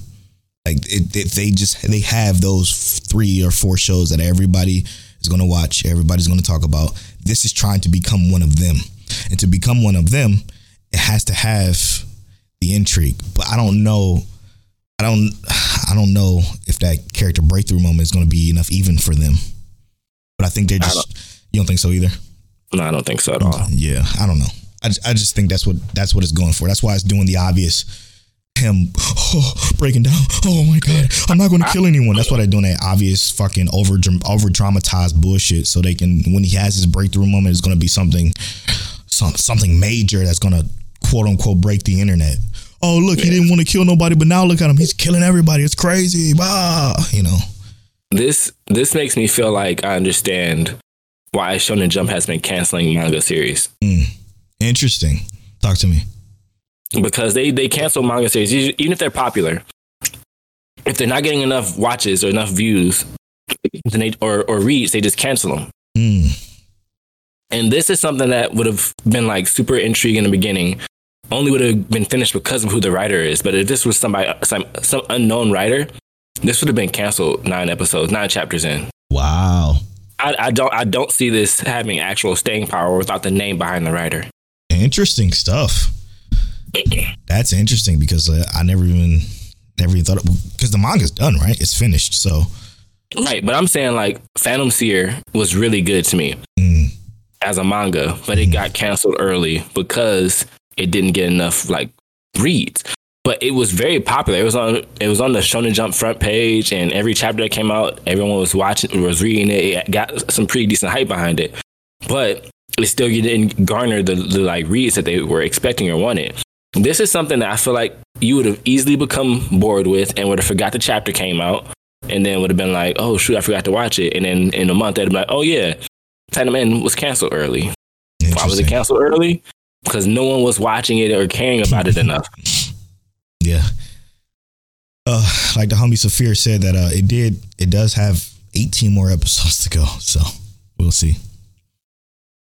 Like it, it, they just they have those three or four shows that everybody is going to watch. Everybody's going to talk about. This is trying to become one of them, and to become one of them, it has to have the intrigue. But I don't know. I don't. I don't know if that character breakthrough moment is going to be enough even for them. But I think they're just. You don't think so either? No, I don't think so at all. Yeah, I don't know. I, just- I just think that's what that's what it's going for. That's why it's doing the obvious. Him oh, breaking down. Oh my god, I'm not going to kill anyone. That's why they're doing that obvious fucking over over dramatized bullshit. So they can when he has his breakthrough moment, it's going to be something some, something major that's going to quote unquote break the internet. Oh look, he didn't want to kill nobody, but now look at him. He's killing everybody. It's crazy. Bah, you know. This this makes me feel like I understand why Shonen Jump has been canceling manga series. Hmm. Interesting. Talk to me. Because they they cancel manga series even if they're popular if they're not getting enough watches or enough views then they or, or reads they just cancel them Mm. and this is something that would have been like super intriguing in the beginning only would have been finished because of who the writer is but if this was somebody some some unknown writer this would have been canceled nine episodes nine chapters in Wow. I, I don't I don't see this having actual staying power without the name behind the writer. Interesting stuff. That's interesting because uh, I never even never even thought because the manga's done, right? It's finished. So Right, but I'm saying like Phantom Seer was really good to me mm, as a manga, but it got canceled early because it didn't get enough like reads. But it was very popular. It was on it was on the Shonen Jump front page, and every chapter that came out, everyone was watching, was reading it. It got some pretty decent hype behind it, but it still didn't garner the, the like reads that they were expecting or wanted. This is something that I feel like you would have easily become bored with and would have forgot the chapter came out, and then would have been like, "Oh shoot, I forgot to watch it." And then in a month, they'd be like, "Oh yeah, Titan Man was canceled early." Why was it canceled early? Because no one was watching it or caring about it enough. Yeah. Uh, like the homie Saphir said that uh, it did. It does have 18 more episodes to go. So we'll see.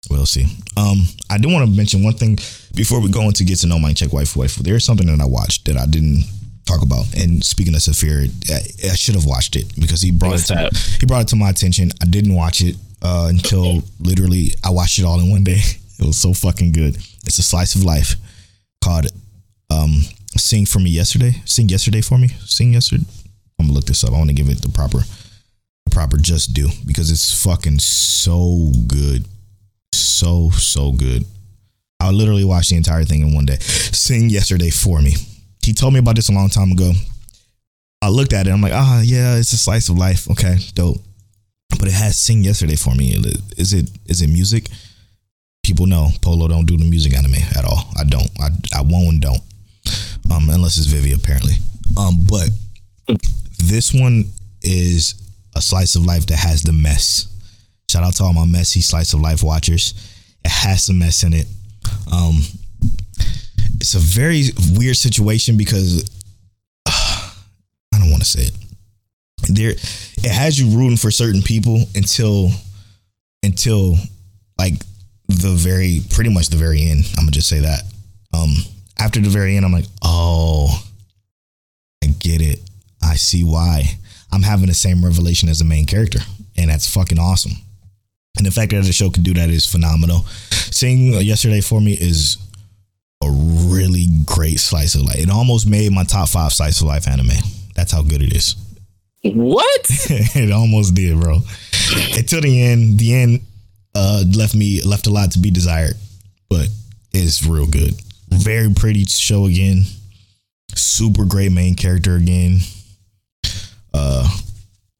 We'll see. Um, I do want to mention one thing before we go into get to know Mic Check Waifu Waifu. There is something that I watched that I didn't talk about. And speaking of Saphir, I, I should have watched it because he brought What's it to, he brought it to my attention. I didn't watch it uh, until literally I watched it all in one day. [LAUGHS] It was so fucking good. It's a slice of life called um, "Sing for Me Yesterday." Sing yesterday for me. Sing yesterday. I'm gonna look this up. I want to give it the proper, the proper just due because it's fucking so good, so so good. I literally watched the entire thing in one day. Sing yesterday for me. He told me about this a long time ago. I looked at it. I'm like, ah, yeah, it's a slice of life. Okay, dope. But it has sing yesterday for me. Is it is it music? People know Polo don't do the music anime at all. I don't. I I won't and don't. Um, unless it's Vivy apparently. Um, but this one is a slice of life that has the mess. Shout out to all my messy slice of life watchers. It has some mess in it. Um, it's a very weird situation because [SIGHS] I don't want to say it. There, it has you rooting for certain people until, until like the very, pretty much the very end. I'm gonna just say that. Um, after the very end, I'm like, oh, I get it. I see why. I'm having the same revelation as the main character, and that's fucking awesome. And the fact that the show can do that is phenomenal. Sing yesterday for me is a really great slice of life. It almost made my top five slice of life anime. That's how good it is. What? [LAUGHS] it almost did, bro. Until the end, the end uh, left me left a lot to be desired, but it's real good. Very pretty show again. Super great main character again. Uh,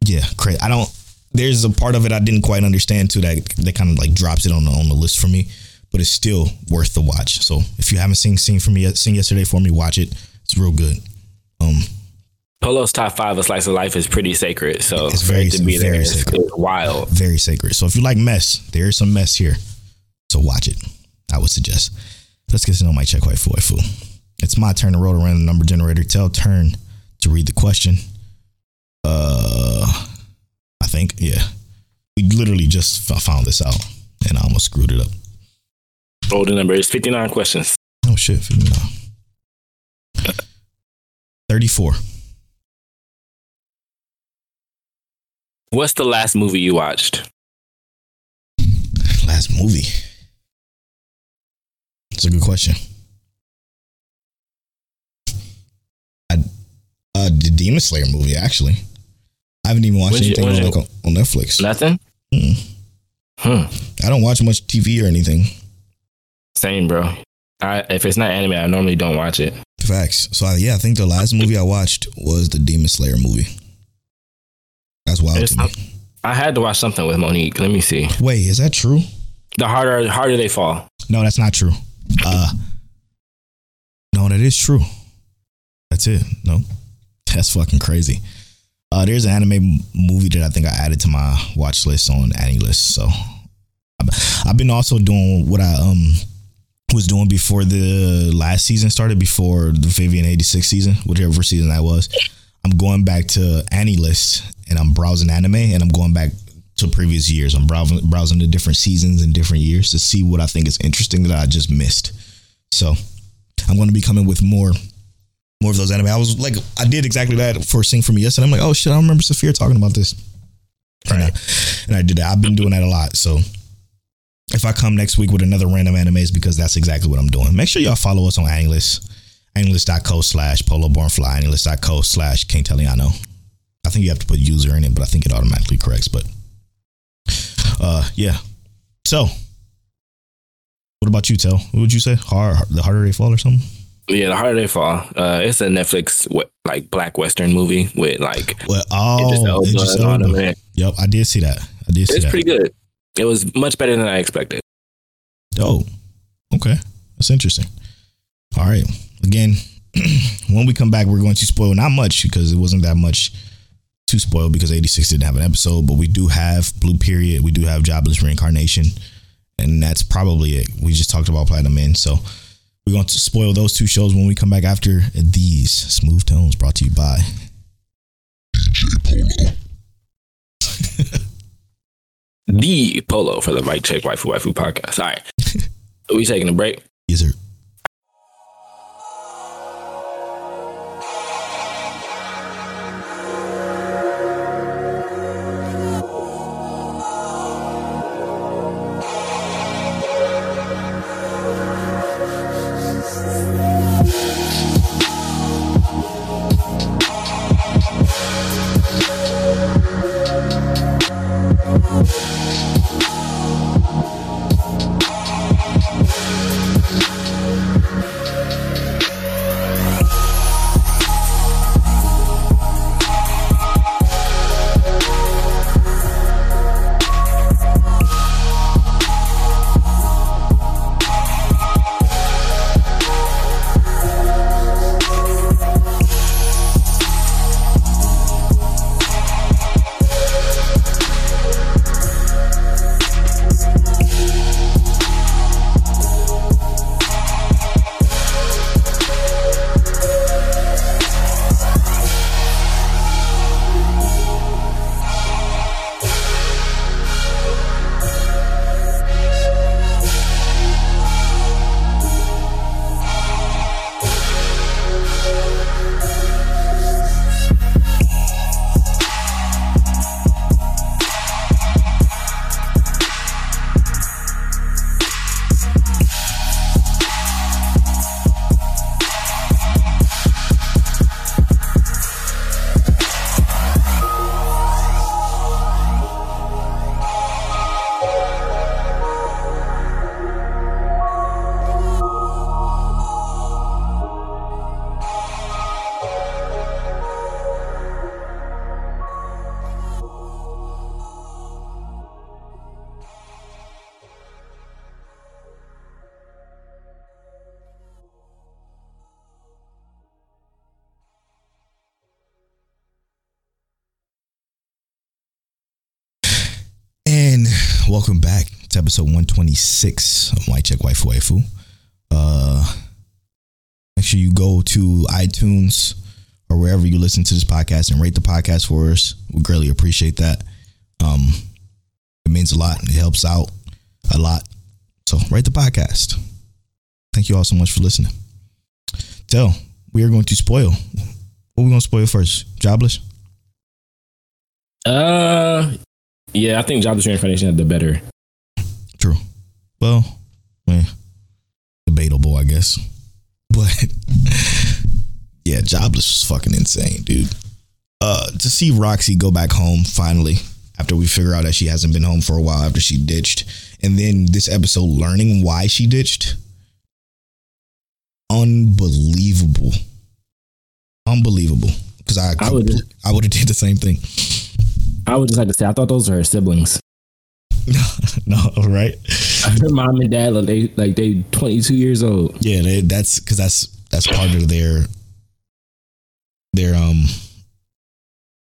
yeah, great. I don't. There's a part of it I didn't quite understand too that that kind of like drops it on the on the list for me, but it's still worth the watch. So if you haven't seen seen for me Sing yesterday for me, watch it. It's real good. Um, Polo's top five of slice of life is pretty sacred. So It's for very- to be there very is sacred. is wild. very sacred. So if you like mess, there is some mess here. So watch it. I would suggest. Let's get to know Mic Check Waifu Waifu. It's my turn to roll around the number generator. Tell turn to read the question. Uh, I think yeah. We literally just f- found this out, and I almost screwed it up. Oh, the number is 59 questions. Oh shit! 59. Thirty-four. What's the last movie you watched? Last movie. That's a good question. I uh the Demon Slayer movie actually. I haven't even watched When'd you- anything on, like, on Netflix. Nothing? Mm. Hmm. I don't watch much TV or anything. Same, bro. I, if it's not anime, I normally don't watch it. Facts. So I, yeah, I think the last movie I watched was the Demon Slayer movie. That's wild to me. I had to watch something with Monique. Let me see. Wait, is that true? The harder, harder they fall. No, that's not true. Uh No, that is true. That's it. No. That's fucking crazy. Uh there's an anime movie that I think I added to my watch list on AniList. So I've- been also doing what I um was doing before the last season started, before the Vivian 86 season, whichever season that was. I'm going back to AniList and I'm browsing anime and I'm going back to previous years. I'm browsing browsing the different seasons and different years to see what I think is interesting that I just missed. So I'm going to be coming with more more of those anime. I was like, I did exactly that for Sing For Me yesterday. I'm like, oh shit, I remember Sophia talking about this. And, I, and I did that. I've been doing that a lot. So if I come next week with another random anime, it's because that's exactly what I'm doing. Make sure y'all follow us on AniList. AniList.co slash Polo Born Fly. AniList.co slash King Teliano. I think you have to put user in it, but I think it automatically corrects. But uh yeah. So what about you, Tell? What would you say? Hard, the harder they fall or something? Yeah, the harder they fall. Uh, it's a Netflix like black western movie with like Well, oh, Idris Elba Idris Elba. them in. Yep, I did see that. I did see It's that. pretty good. It was much better than I expected. Oh, Okay. That's interesting. All right. Again, [CLEARS THROAT] when we come back, we're going to spoil not much because it wasn't that much to spoil because 86 didn't have an episode, but we do have Blue Period. We do have Jobless Reincarnation. And that's probably it. We just talked about Platinum End. So we're going to spoil those two shows when we come back after these smooth tones brought to you by DJ Polo. [LAUGHS] the Polo for the Mic Check Waifu Waifu podcast. All right. Are [LAUGHS] we taking a break? Yes, sir. 26 of Mic Check Waifu Waifu. Uh, make sure you go to iTunes or wherever you listen to this podcast and rate the podcast for us. We greatly appreciate that. Um, it means a lot. It helps out a lot. So rate the podcast. Thank you all so much for listening. Tell, we are going to spoil. What are we going to spoil first? Jobless? Uh, yeah, I think Jobless Reincarnation had the better True. Well, man, debatable, I guess. But [LAUGHS] yeah, jobless was fucking insane, dude. Uh, to see Roxy go back home finally after we figure out that she hasn't been home for a while after she ditched, and then this episode learning why she ditched. Unbelievable. Unbelievable. Because I I would- I would have did the same thing. I would just like to say, I thought those were her siblings. No, [LAUGHS] no, right? Her mom and dad, like they like they 22 years old. Yeah, they, that's because that's that's part of their their um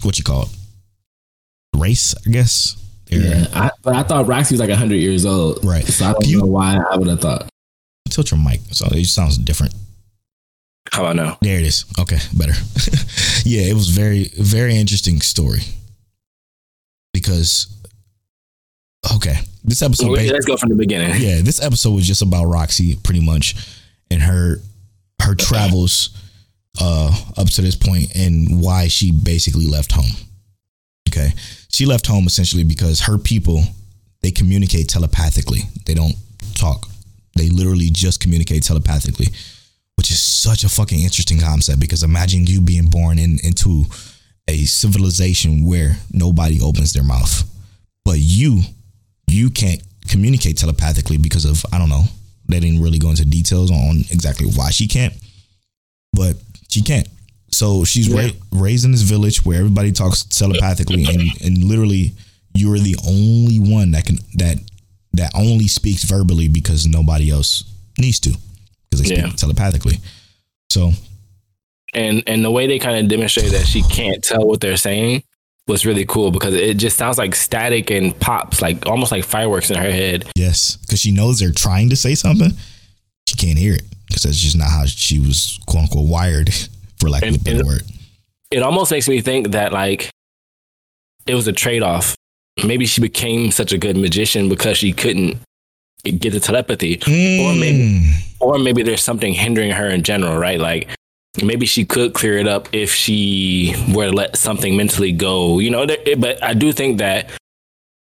what you call it race, I guess. Their, Yeah, I, but I thought Roxy was like 100 years old. Right. So I don't you- know why I would have thought. Tilt your mic, so it sounds different. How about now? There it is. Okay, better. [LAUGHS] yeah, it was very very interesting story because okay, this episode. So let's go from the beginning. yeah, this episode was just about Roxy pretty much and her her travels uh up to this point and why she basically left home. Okay. She left home essentially because her people they communicate telepathically. They don't talk. They literally just communicate telepathically, which is such a fucking interesting concept because imagine you being born in into a civilization where nobody opens their mouth. But you you can't communicate telepathically because of I don't know. They didn't really go into details on exactly why she can't, but she can't. So she's Yeah. ra- raised in this village where everybody talks telepathically, and and literally you're the only one that can that that only speaks verbally because nobody else needs to because they Yeah. speak telepathically. So and and the way they kind of demonstrate that she can't tell what they're saying was really cool because it just sounds like static and pops like almost like fireworks in her head yes, because she knows they're trying to say something, she can't hear it because that's just not how she was quote unquote wired, for lack of a better and- word. it almost makes me think that like it was a trade-off maybe she became such a good magician because she couldn't get the telepathy, or maybe Mm. or maybe there's something hindering her in general, right? Like maybe she could clear it up if she were to let something mentally go, you know. But I do think that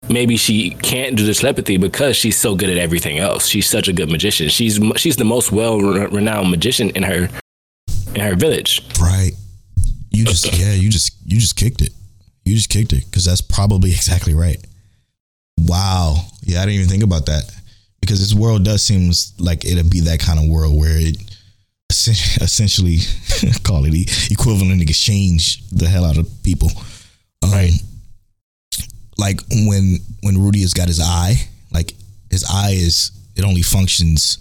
maybe she can't do the telepathy because she's so good at everything else. She's such a good magician. She's she's the most well renowned magician in her in her village. Right. You just yeah, you just you just kicked it. You just kicked it because that's probably [LAUGHS] exactly right. Wow. Yeah, I didn't even think about that because this world does seem like it'll be that kind of world where it essentially [LAUGHS] call it e- equivalent exchange the hell out of people. Um, Right. Like when when Rudy has got his eye, like his eye is it only functions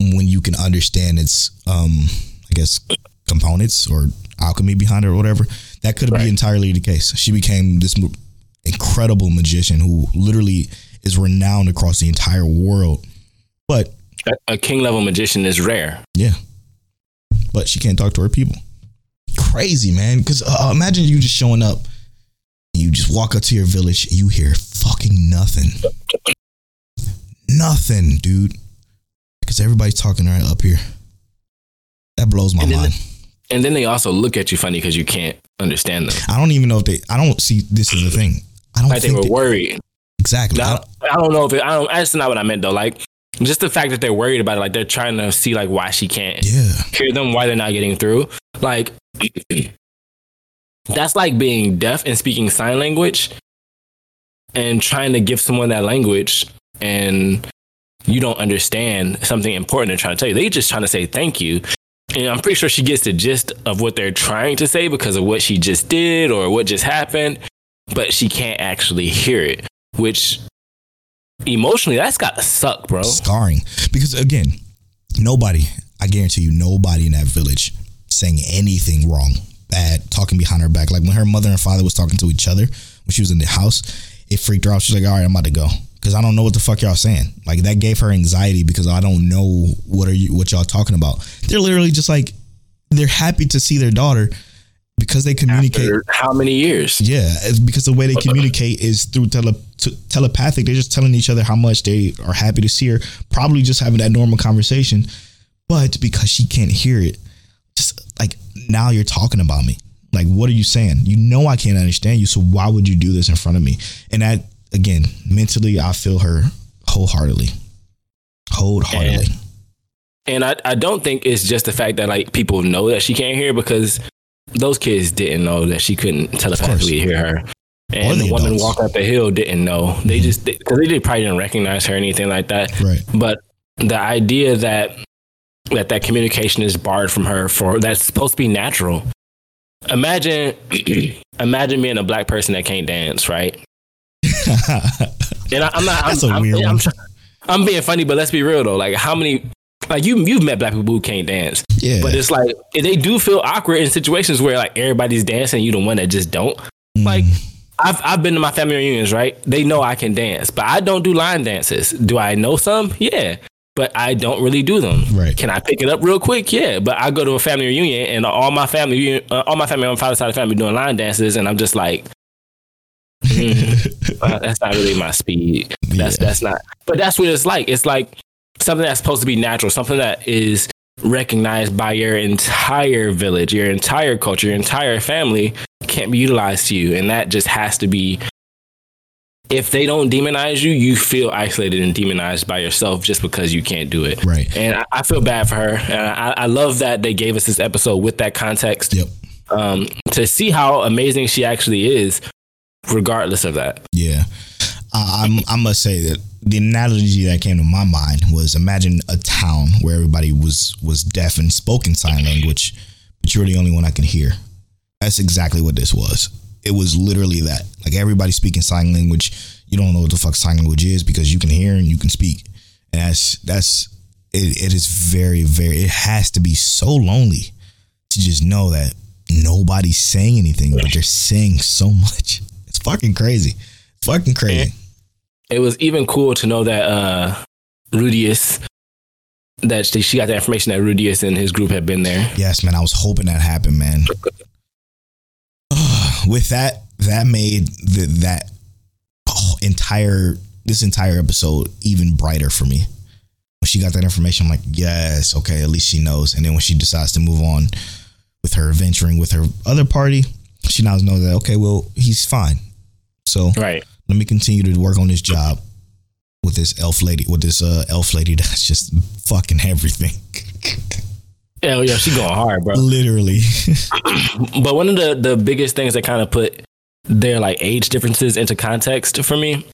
when you can understand its um I guess components or alchemy behind it or whatever. That could Right. be entirely the case. She became this incredible magician who literally is renowned across the entire world. But A, a king level magician is rare. yeah, but she can't talk to her people. Crazy man, because uh, imagine you just showing up, you just walk up to your village, and you hear fucking nothing, nothing, dude. Because everybody's talking right up here. That blows my And mind. And then they also look at you funny because you can't understand them. I don't even know if they. I don't see this is the thing. I don't Like they think were they- worried. exactly. I don't- I don't know if it, I don't. That's not what I meant though. Like just the fact that they're worried about it, like they're trying to see like why she can't yeah, hear them, why they're not getting through. Like that's like being deaf and speaking sign language and trying to give someone that language and you don't understand something important they're trying to tell you. They're just trying to say thank you. And I'm pretty sure she gets the gist of what they're trying to say because of what she just did or what just happened, but she can't actually hear it, which emotionally that's gotta suck, bro. scarring. Because again, nobody, I guarantee you, nobody in that village saying anything wrong, bad, talking behind her back. Like when her mother and father was talking to each other when she was in the house, it freaked her out. She's like, "All right, I'm about to go." Because I don't know what the fuck y'all saying. Like that gave her anxiety because I don't know what are you what y'all talking about. They're literally just like they're happy to see their daughter because they communicate. After how many years? Yeah, it's because the way they communicate is through tele, t- telepathic. They're just telling each other how much they are happy to see her. Probably just having that normal conversation, but because she can't hear it, just like now you're talking about me. Like, what are you saying? You know I can't understand you, so why would you do this in front of me? And that again, mentally, I feel her wholeheartedly, wholeheartedly. And I, I don't think it's just the fact that like people know that she can't hear because those kids didn't know that she couldn't telepathically hear her. And the woman walking up the hill didn't know. They just because they did probably didn't recognize her or anything like that. Right. But the idea that that that communication is barred from her for that's supposed to be natural. Imagine [CLEARS THROAT] imagine being a black person that can't dance, right? [LAUGHS] And I, I'm not. I'm, a I'm- weird I'm, try- I'm being funny, but let's be real though. Like, how many? Like you, you've met black people who can't dance, yeah. but it's like they do feel awkward in situations where like everybody's dancing, you the one that just don't. Like, I've I've been to my family reunions, right? They know I can dance, but I don't do line dances. Do I know some? Yeah, but I don't really do them. Right. Can I pick it up real quick? Yeah, but I go to a family reunion and all my family, uh, all my family on my father's side of the family doing line dances, and I'm just like, [LAUGHS] mm, uh, that's not really my speed. That's Yeah. that's not. But that's what it's like. It's like something that's supposed to be natural, something that is recognized by your entire village, your entire culture, your entire family can't be utilized to you, and that just has to be. If they don't demonize you, you feel isolated and demonized by yourself just because you can't do it. Right. And I, I feel bad for her. And I, I love that they gave us this episode with that context Yep. um, to see how amazing she actually is, regardless of that. Yeah. I, I'm, I must say that the analogy that came to my mind was imagine a town where everybody was was deaf and spoken sign language, but you're the only one I can hear. That's exactly what this was. It was literally that. Like everybody speaking sign language, you don't know what the fuck sign language is because you can hear and you can speak. And that's that's it, it is very, very it has to be so lonely to just know that nobody's saying anything, but they're saying so much. It's fucking crazy. Fucking crazy. It was even cool to know that uh, Rudeus, that she, she got the information that Rudeus and his group had been there. Yes, man. I was hoping that happened, man. [SIGHS] With that, that made the, that entire this entire episode even brighter for me. When she got that information, I'm like, yes, okay, at least she knows. And then when she decides to move on with her adventuring with her other party, she now knows that okay, well, he's fine. So Right. Let me continue to work on this job with this elf lady, with this uh, elf lady [LAUGHS] that's just fucking everything. Hell yeah, she going hard, bro. Literally. [LAUGHS] But one of the the biggest things that kind of put their like age differences into context for me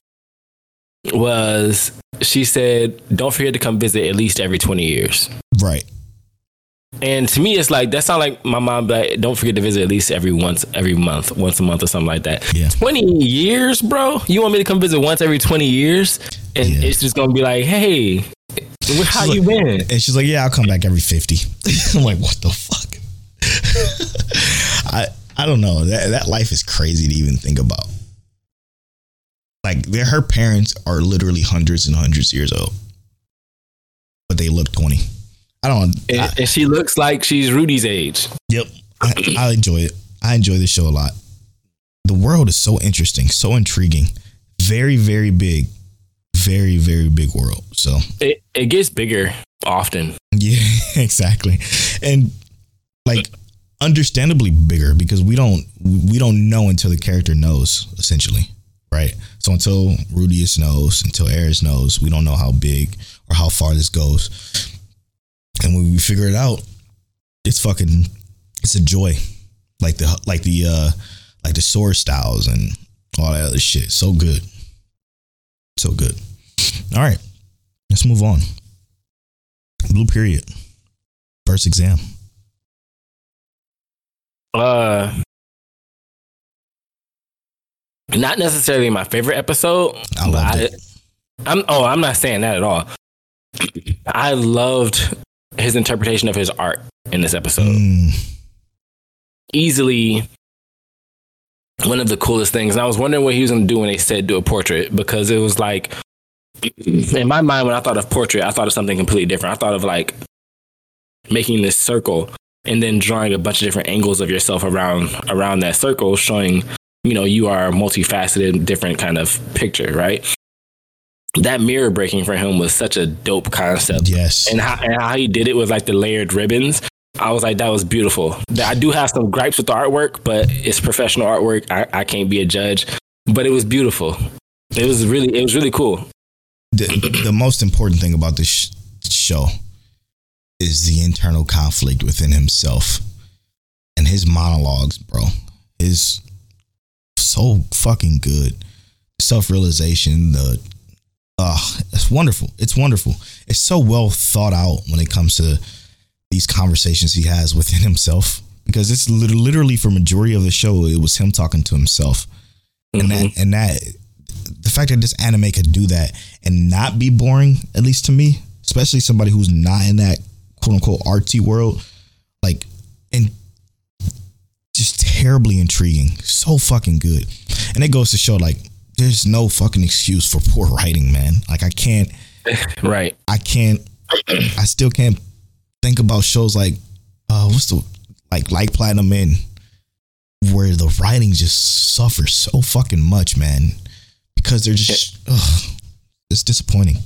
was she said, "Don't forget to come visit at least every twenty years." right. And to me, it's like that sound like my mom. Like, don't forget to visit at least every once every month, once a month or something like that. Yeah. Twenty years, bro. You want me to come visit once every twenty years, and Yeah. it's just gonna be like, hey, how you been? And she's like, "Yeah, I'll come back every 50. [LAUGHS] I'm like, "What the fuck?" [LAUGHS] I I don't know. That that life is crazy to even think about. Like, they're- her parents are literally hundreds and hundreds of years old, but they look 20. I don't. I, And, and she looks like she's Rudy's age. yep, I, I enjoy it. I enjoy this show a lot. The world is so interesting, so intriguing, very very big, very very big world. So It it gets bigger often. Yeah, [LAUGHS] exactly. And like understandably bigger because we don't we don't know until the character knows essentially, right? So until Rudeus knows, until Eris knows, we don't know how big or how far this goes. And when we figure it out, it's fucking it's a joy. Like the like the uh like the sword styles and all that other shit. So good. So good. All right. Let's move on. Blue period. First exam. Uh, not necessarily my favorite episode. I loved it. I'm oh, I'm not saying that at all. [CLEARS THROAT] I loved his interpretation of his art in this episode. Mm, Easily one of the coolest things. And I was wondering what he was going to do when they said do a portrait because it was like in my mind when I thought of portrait, I thought of something completely different. I thought of like making this circle and then drawing a bunch of different angles of yourself around around that circle showing you know you are a multifaceted different kind of picture right that mirror breaking for him was such a dope concept yes. and how, and how he did it with like the layered ribbons i was like that was beautiful i do have some gripes with the artwork but it's professional artwork i, I can't be a judge but it was beautiful it was really it was really cool the, the most important thing about this sh- show is the internal conflict within himself and his monologues, bro. Is so fucking good. Self realization, the uh it's wonderful. It's wonderful. It's so well thought out when it comes to these conversations he has within [LAUGHS] himself because it's literally for majority of the show it was him talking to himself and that and that the fact that this anime could do that and not be boring, at least to me, especially somebody who's not in that quote unquote artsy world, like and just terribly intriguing, so fucking good, and it goes to show like there's no fucking excuse for poor writing, man. Like I can't, [LAUGHS] right. I can't, I still can't think about shows like uh what's the like like Platinum End where the writing just suffers so fucking much, man, because they're just ugh, it's disappointing.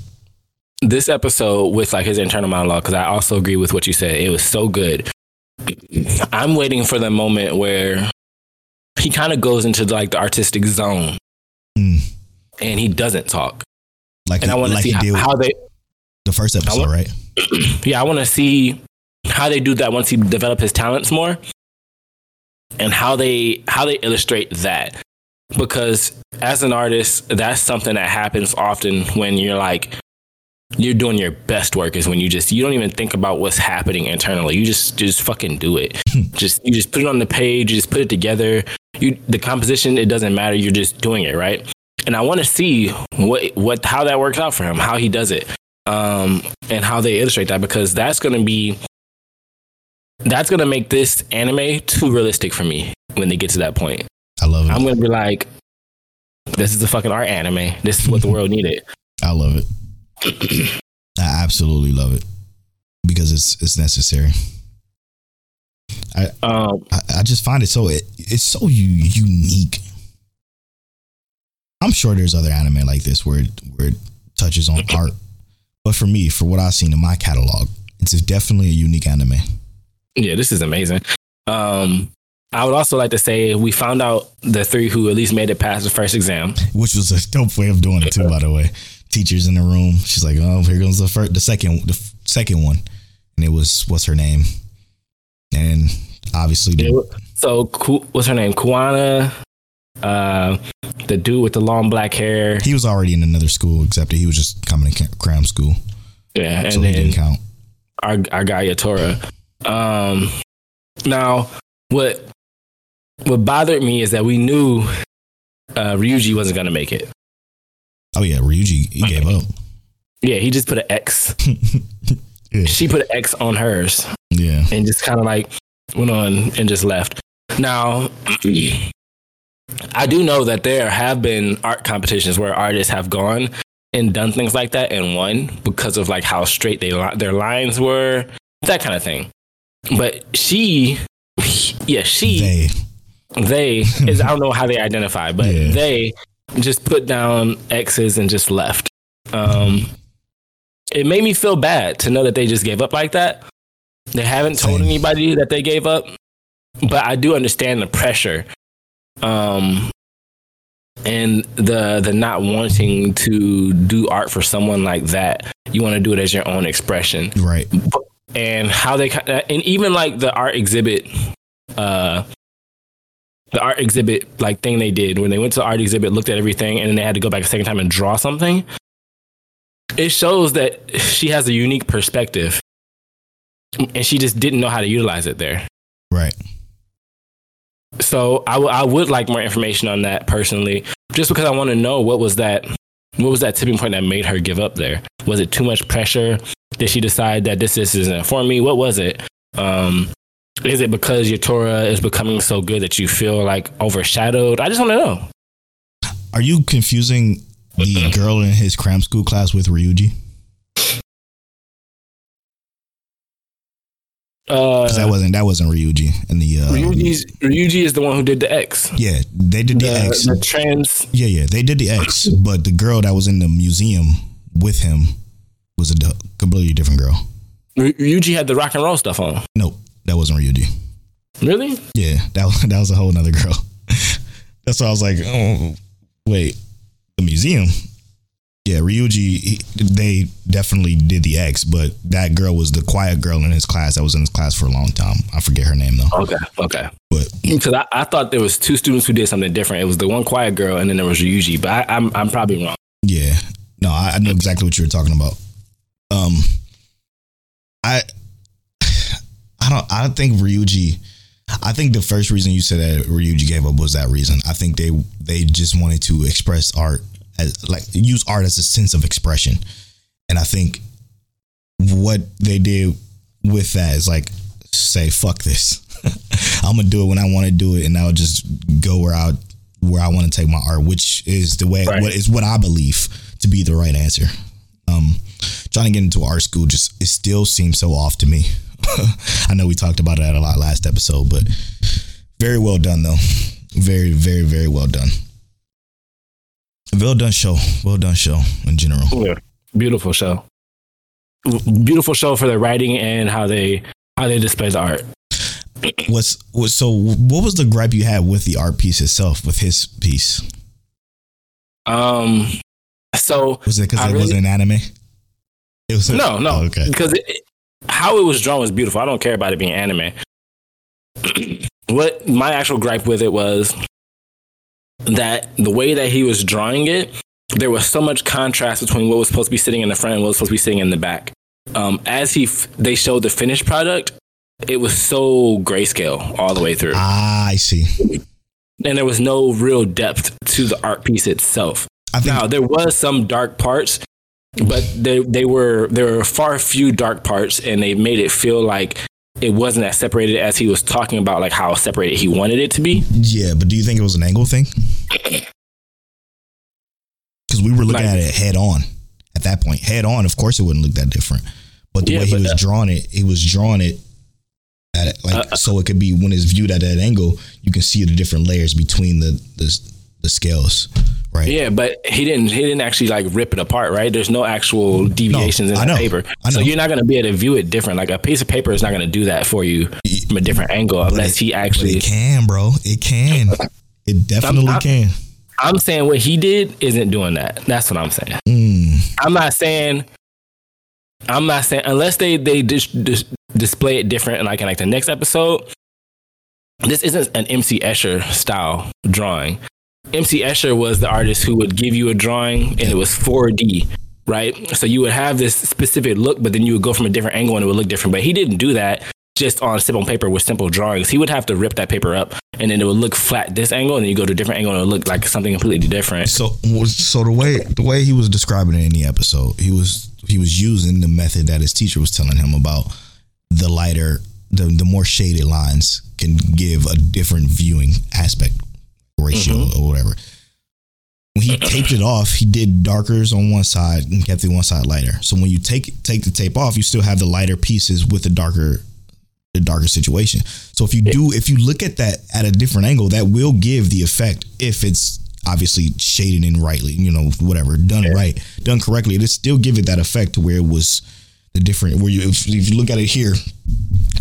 this episode with like his internal monologue because i also agree with what you said. It was so good. I'm waiting for the moment where he kind of goes into like the artistic zone Mm. and he doesn't talk Like and i want to like see how, how they the first episode, want- right? [CLEARS THROAT] yeah i want to see how they do that once he develop his talents more and how they how they illustrate that because as an artist that's something that happens often when you're like you're doing your best work is when you just you don't even think about what's happening internally. You just just fucking do it. [LAUGHS] Just you just put it on the page you just put it together. You the composition it doesn't matter. You're just doing it right? And i want to see what what how that works out for him how he does it um and how they illustrate that because that's going to be that's going to make this anime too realistic for me when they get to that point. I love it. i'm going to be like this is a fucking art anime. This is what the [LAUGHS] world needed. I love it. I absolutely love it because it's it's necessary. um I, I just find it so it, it's so u- unique. I I'm sure there's other anime like this where it, where it touches on art, but for me, for what I've seen in my catalog, it's definitely a unique anime. Yeah, this is amazing. Um, I would also like to say we found out the three who at least made it past the first exam. which was a dope way of doing it too. By the way, teachers in the room. She's like, "Oh, here goes the first, the second, the f- second one," and it was what's her name, and obviously, the, So, what's her name? Kuwana, uh, the dude with the long black hair. he was already in another school, except that he was just coming to cram school, Yeah, and so he then didn't count. our our guy Yatora. Um, now what what bothered me is that we knew uh, Ryuji wasn't gonna make it. Oh yeah, Ryuji, he gave up. Yeah, he just put an X. [LAUGHS] Yeah. She put an X on hers Yeah, and just kind of like went on and just left. Now, [CLEARS THROAT] I do know that there have been art competitions where artists have gone and done things like that and won because of like how straight they li- their lines were, that kind of thing. But she, yeah, she they they is I don't [LAUGHS] know how they identify, but Yeah. they just put down X's and just left. Um, it made me feel bad to know that they just gave up like that. They haven't told Same. anybody that they gave up, but I do understand the pressure, um, and the the not wanting to do art for someone like that. You want to do it as your own expression right. and how they and even like the art exhibit uh the art exhibit like thing they did. When they went to the art exhibit looked at everything and then they had to go back a second time and draw something. It shows that she has a unique perspective and she just didn't know how to utilize it there. Right. so I, w- I would like more information on that personally just because i want to know what was that what was that tipping point that made her give up there? Was it too much pressure? Did she decide that this, this isn't for me? What was it? Um is it because Yatora is becoming so good that you feel like overshadowed i just want to know Are you confusing the girl in his cram school class with Ryuji? uh that wasn't that wasn't Ryuji in the uh, Ryuji's, Ryuji is the one who did the X. yeah they did the, The, X the trans. yeah yeah they did the X but the girl that was in the museum with him was a completely different girl. Ryuji had the rock and roll stuff on. Nope, that wasn't Ryuji. Really? Yeah, that was [LAUGHS] that was a whole nother girl. [LAUGHS] That's why I was like, oh wait, the museum. Yeah, Ryuji. He, they definitely did the X, but that girl was the quiet girl in his class that was in his class for a long time. I forget her name though. Okay. Okay. But [CLEARS THROAT] Because I, I thought there was two students who did something different. It was the one quiet girl, and then there was Ryuji. But I, I'm I'm probably wrong. yeah, no, I, I know exactly what you were talking about. Um, I, I don't, I don't think Ryuji. I think the first reason you said that Ryuji gave up was that reason. I think they they just wanted to express art as like use art as a sense of expression, and I think what they did with that is like say fuck this. [LAUGHS] I'm gonna do it when I want to do it, and I'll just go where I where I want to take my art, which is the way Right. what is what I believe to be the right answer. Um, trying to get into art school just it still seems so off to me. [LAUGHS] I know we talked about that a lot last episode, but very well done though. Very, very, very well done. Well done show. Well done show in general. Yeah. Beautiful show. Beautiful show for their writing and how they how they display the art. [CLEARS THROAT] What's what? So, what was the gripe you had with the art piece itself, with his piece? Um. So Was it because it really- wasn't an anime? It was no, no. Oh, okay. Because it- how it was drawn was beautiful. I don't care about it being anime. [CLEARS THROAT] what my actual gripe with it was that the way that he was drawing it, there was so much contrast between what was supposed to be sitting in the front and what was supposed to be sitting in the back. Um, as he f- they showed the finished product, it was so grayscale all the way through, Ah, I see. and there was no real depth to the art piece itself. I think Now there was some dark parts, but they they were there were far few dark parts, and they made it feel like it wasn't as separated as he was talking about, like how separated he wanted it to be. Yeah, but do you think it was an angle thing? Because we were looking Like- at it head on at that point. Head on, of course, it wouldn't look that different. But the Yeah, way he was uh, drawing it, he was drawing it at it, like Uh, so it could be when it's viewed at that angle, you can see the different layers between the the, the scales, Right. Yeah, but he didn't. He didn't actually like rip it apart, right? There's no actual deviations I in the paper, so you're not going to be able to view it different. Like a piece of paper is not going to do that for you from a different angle unless it- he actually. it can, bro. It can. It definitely I'm- can. I'm saying what he did isn't doing that. That's what I'm saying. Mm. I'm not saying. I'm not saying unless they they just, just display it different, and like in like the next episode. This isn't an MC Escher style drawing. MC Escher was the artist who would give you a drawing and it was 4D, right? So you would have this specific look, but then you would go from a different angle and it would look different. But he didn't do that just on simple paper with simple drawings. He would have to rip that paper up and then it would look flat this angle, and then you go to a different angle and it would look like something completely different. So so the way the way he was describing it in the episode, he was he was using the method that his teacher was telling him about the lighter the the more shaded lines can give a different viewing aspect ratio Mm-hmm. or whatever. When he taped it off, he did darkers on one side and kept the one side lighter. So when you take take the tape off, you still have the lighter pieces with the darker the darker situation. So if you do if you look at that at a different angle, that will give the effect if it's obviously shaded in rightly, you know, whatever, done right, done correctly, it'll still give it that effect to where it was the different where you if, if you look at it here,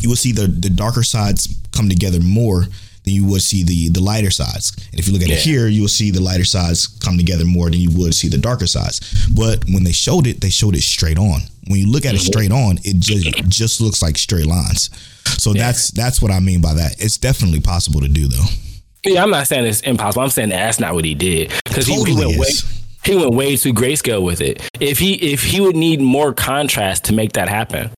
you will see the the darker sides come together more than you would see the the lighter sides. And if you look at it here, you will see the lighter sides come together more than you would see the darker sides. But when they showed it, they showed it straight on. When you look at it mm-hmm. straight on, it just just looks like straight lines. So that's that's what I mean by that. It's definitely possible to do though. Yeah, I'm not saying it's impossible. I'm saying that's not what he did because he, he Totally went way he went way too grayscale with it. If he if he would need more contrast to make that happen,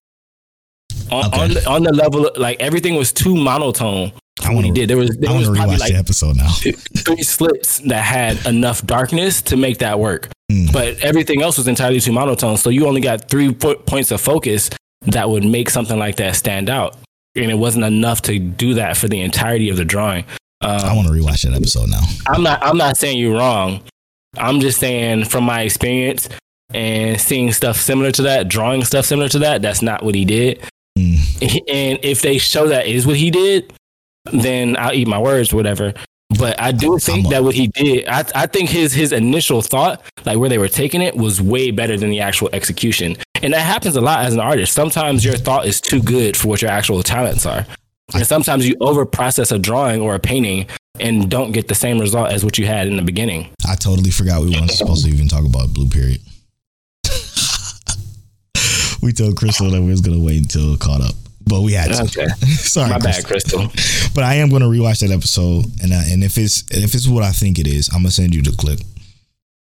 on Okay. on, the, on the level like everything was too monotone. I want he to did there was there I want to rewatch like the episode now. three slits that had enough darkness to make that work, Mm. but everything else was entirely too monotone. So you only got three po- points of focus that would make something like that stand out, and it wasn't enough to do that for the entirety of the drawing. Um, I want to rewatch that episode now. I'm not I'm not saying you're wrong. I'm just saying from my experience and seeing stuff similar to that, drawing stuff similar to that, that's not what he did. Mm. And if they show that is what he did, then I'll eat my words, whatever. But I do think that what he did, I, I think his his initial thought, like where they were taking it, was way better than the actual execution. And that happens a lot as an artist. Sometimes your thought is too good for what your actual talents are. And sometimes you over process a drawing or a painting and don't get the same result as what you had in the beginning. I totally forgot we weren't supposed to even talk about Blue Period. [LAUGHS] we told Crystal that we was gonna wait until it caught up, but we had to. Okay. [LAUGHS] Sorry, My bad, Crystal. Crystal. But I am gonna rewatch that episode, and uh, and if it's if it's what I think it is, I'm gonna send you the clip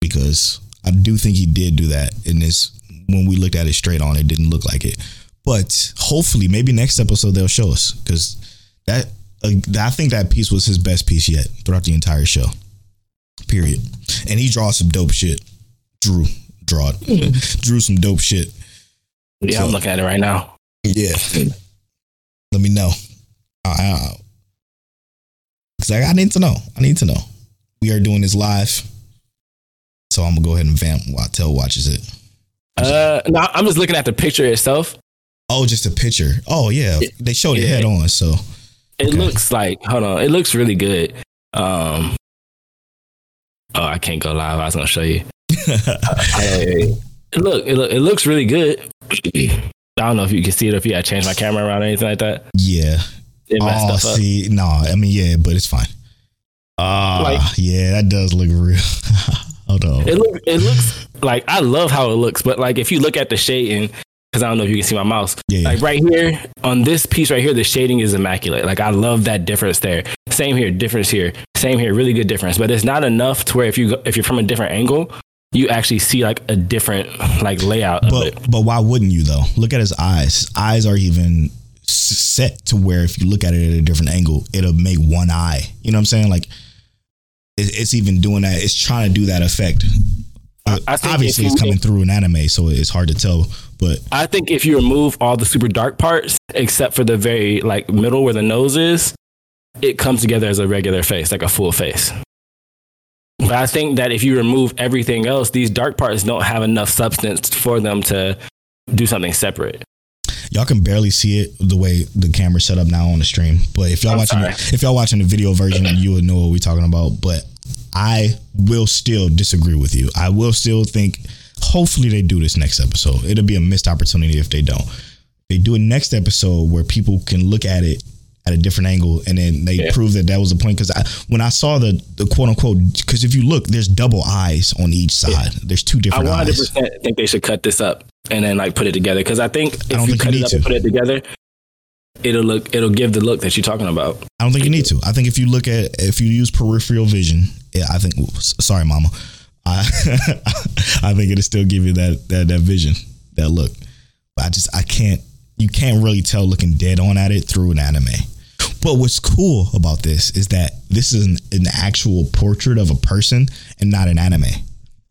because I do think he did do that. In this, when we looked at it straight on, it didn't look like it. But hopefully, maybe next episode they'll show us because that uh, I think that piece was his best piece yet throughout the entire show. Period. And he draws some dope shit. Drew, draw it. [LAUGHS] Drew some dope shit. Yeah, I'm looking at it right now. Yeah. Let me know. I, I, Cause I, I need to know. I need to know. We are doing this live, so I'm gonna go ahead and vamp while Tell watches it. Uh, no, I'm just looking at the picture itself. Oh, just a picture. Oh yeah, they showed it Yeah. head on. So It Okay. looks like hold on, it looks really good. Um, oh, I can't go live. I was gonna show you. [LAUGHS] Hey, look, it, look, it looks really good. [CLEARS THROAT] I don't know if you can see it or if you had to change my camera around or anything like that. yeah. It messed Oh, stuff up. see, no, I mean yeah, but it's fine. Ah, Like- yeah, that does look real. [LAUGHS] Hold on. It looks it looks like I love how it looks, but like if you look at the shading, because I don't know if you can see my mouse. Yeah, yeah. Like right here on this piece right here, the shading is immaculate. Like I love that difference there. Same here, difference here. Same here, really good difference. But it's not enough to where if you go, if you're from a different angle, you actually see like a different like layout. But but why wouldn't you though? Look at his eyes. His eyes are even set to where if you look at it at a different angle, it'll make one eye. You know what I'm saying? Like it, it's even doing that. It's trying to do that effect. I think Obviously, it's coming through an anime, so it's hard to tell. But I think if you remove all the super dark parts, except for the very like middle where the nose is, it comes together as a regular face, like a full face. But I think that if you remove everything else, these dark parts don't have enough substance for them to do something separate. y'all can barely see it the way the camera's set up now on the stream. But if y'all I'm watching sorry. if y'all watching the video version, you would know what we're talking about. But I will still disagree with you. I will still think. Hopefully, they do this next episode. It'll be a missed opportunity if they don't. They do a next episode where people can look at it at a different angle, and then they Yeah. prove that that was the point. Because I, when I saw the the quote unquote, because if you look, there's double eyes on each side. There's two different. I different 100 eyes. percent think they should cut this up and then like put it together because I think if don't you think cut you it up and put it together, it'll look it'll give the look that you're talking about. I don't think you need to. I think if you look at if you use peripheral vision, yeah, I think. Sorry, Mama. I [LAUGHS] I think it'll still give you that that that vision, that look. But I just I can't. You can't really tell looking dead on at it through an anime. But what's cool about this is that this is an, an actual portrait of a person and not an anime.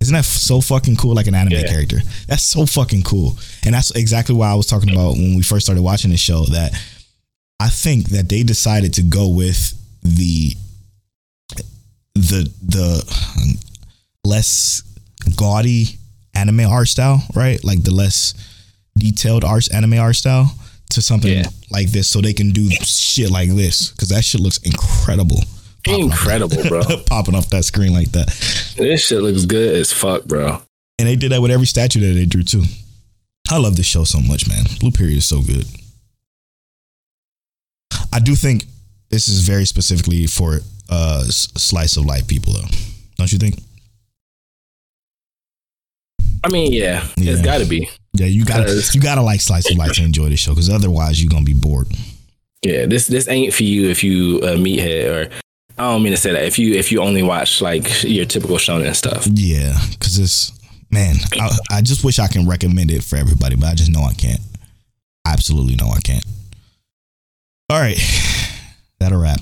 Isn't that so fucking cool? Like an anime Yeah. character. That's so fucking cool. And that's exactly why I was talking about when we first started watching this show. That I think that they decided to go with the the the um, less gaudy anime art style, right? Like the less detailed art anime art style to something Yeah. like this, so they can do shit like this because that shit looks incredible. Popping off- Incredible, bro. [LAUGHS] popping off that screen like that, this shit looks good as fuck, bro. and they did that with every statue that they drew too. I love this show so much, man. Blue Period is so good. I do think this is very specifically for uh slice of life people, though. Don't you think? I mean, yeah, Yeah. it's got to be. Yeah, you gotta you gotta like slice of life to enjoy the show because otherwise you're gonna be bored. Yeah, this this ain't for you if you a meathead or I don't mean to say that if you if you only watch like your typical shonen stuff. Yeah, because it's man, I, I just wish I can recommend it for everybody, but I just know I can't. I absolutely know I can't. All right, [SIGHS] that'll wrap.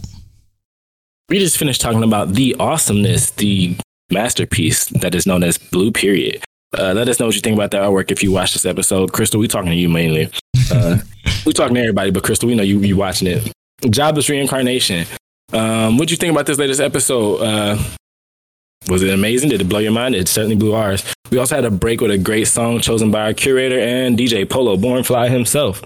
We just finished talking about the awesomeness, the masterpiece that is known as Blue Period. Uh, let us know what you think about that artwork if you watch this episode. Crystal, we talking to you mainly. Uh, we talking to everybody, but Crystal, we know you you watching it. Jobless reincarnation. Um, what do you think about this latest episode? Uh, was it amazing? Did it blow your mind? It certainly blew ours. We also had a break with a great song chosen by our curator and DJ Polo Born Fly himself.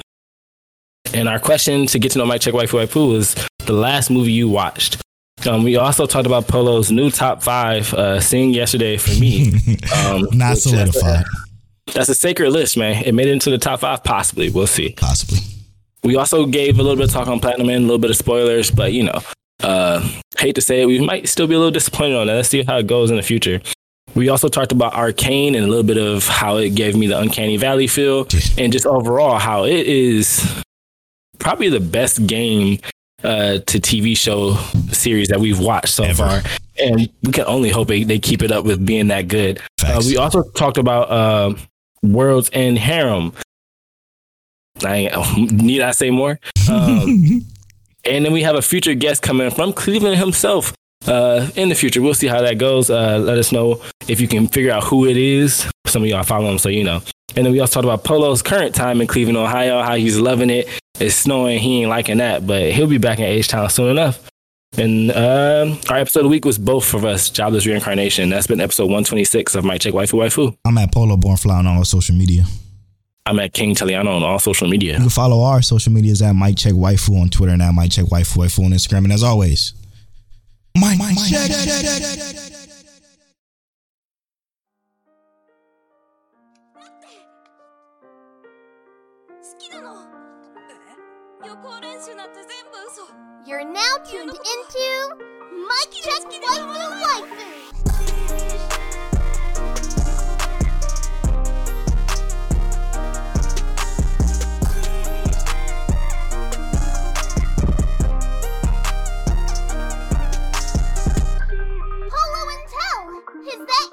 And our question to get to know mic check waifu waifu was the last movie you watched. Um, we also talked about Polo's new top five, uh, Sing yesterday for me. [LAUGHS] Um, Not which, uh, solidified, That's a sacred list, man. It made it into the top five, possibly. We'll see. possibly. We also gave a little bit of talk on Platinum Man, a little bit of spoilers, but you know, uh, hate to say it, we might still be a little disappointed on that. Let's see how it goes in the future. We also talked about Arcane and a little bit of how it gave me the Uncanny Valley feel, and just overall how it is probably the best game uh, to TV show series that we've watched so Ever. far. And we can only hope they, they keep it up with being that good. Uh, we also talked about uh, Worlds End Harem. I [LAUGHS] need I say more? Um, [LAUGHS] and then we have a future guest coming from Cleveland himself. Uh, in the future, we'll see how that goes. Uh, let us know if you can figure out who it is. Some of y'all follow him, so you know. And then we also talked about Polo's current time in Cleveland, Ohio, how he's loving it. It's snowing, he ain't liking that, but he'll be back in H Town soon enough. And um, our episode of the week was both of us, Jobless Reincarnation. That's been episode 126 of Mic Check Waifu Waifu. I'm at Polo Born Fly on all social media. I'm at King Taliano on all social media. You can follow our social medias at Mic Check Waifu on Twitter and at Mic Check Waifu Waifu on Instagram. And as always, Mike, Mic Check. You're now tuned into Mic Check Waifu Waifu. Polo and Tell, is that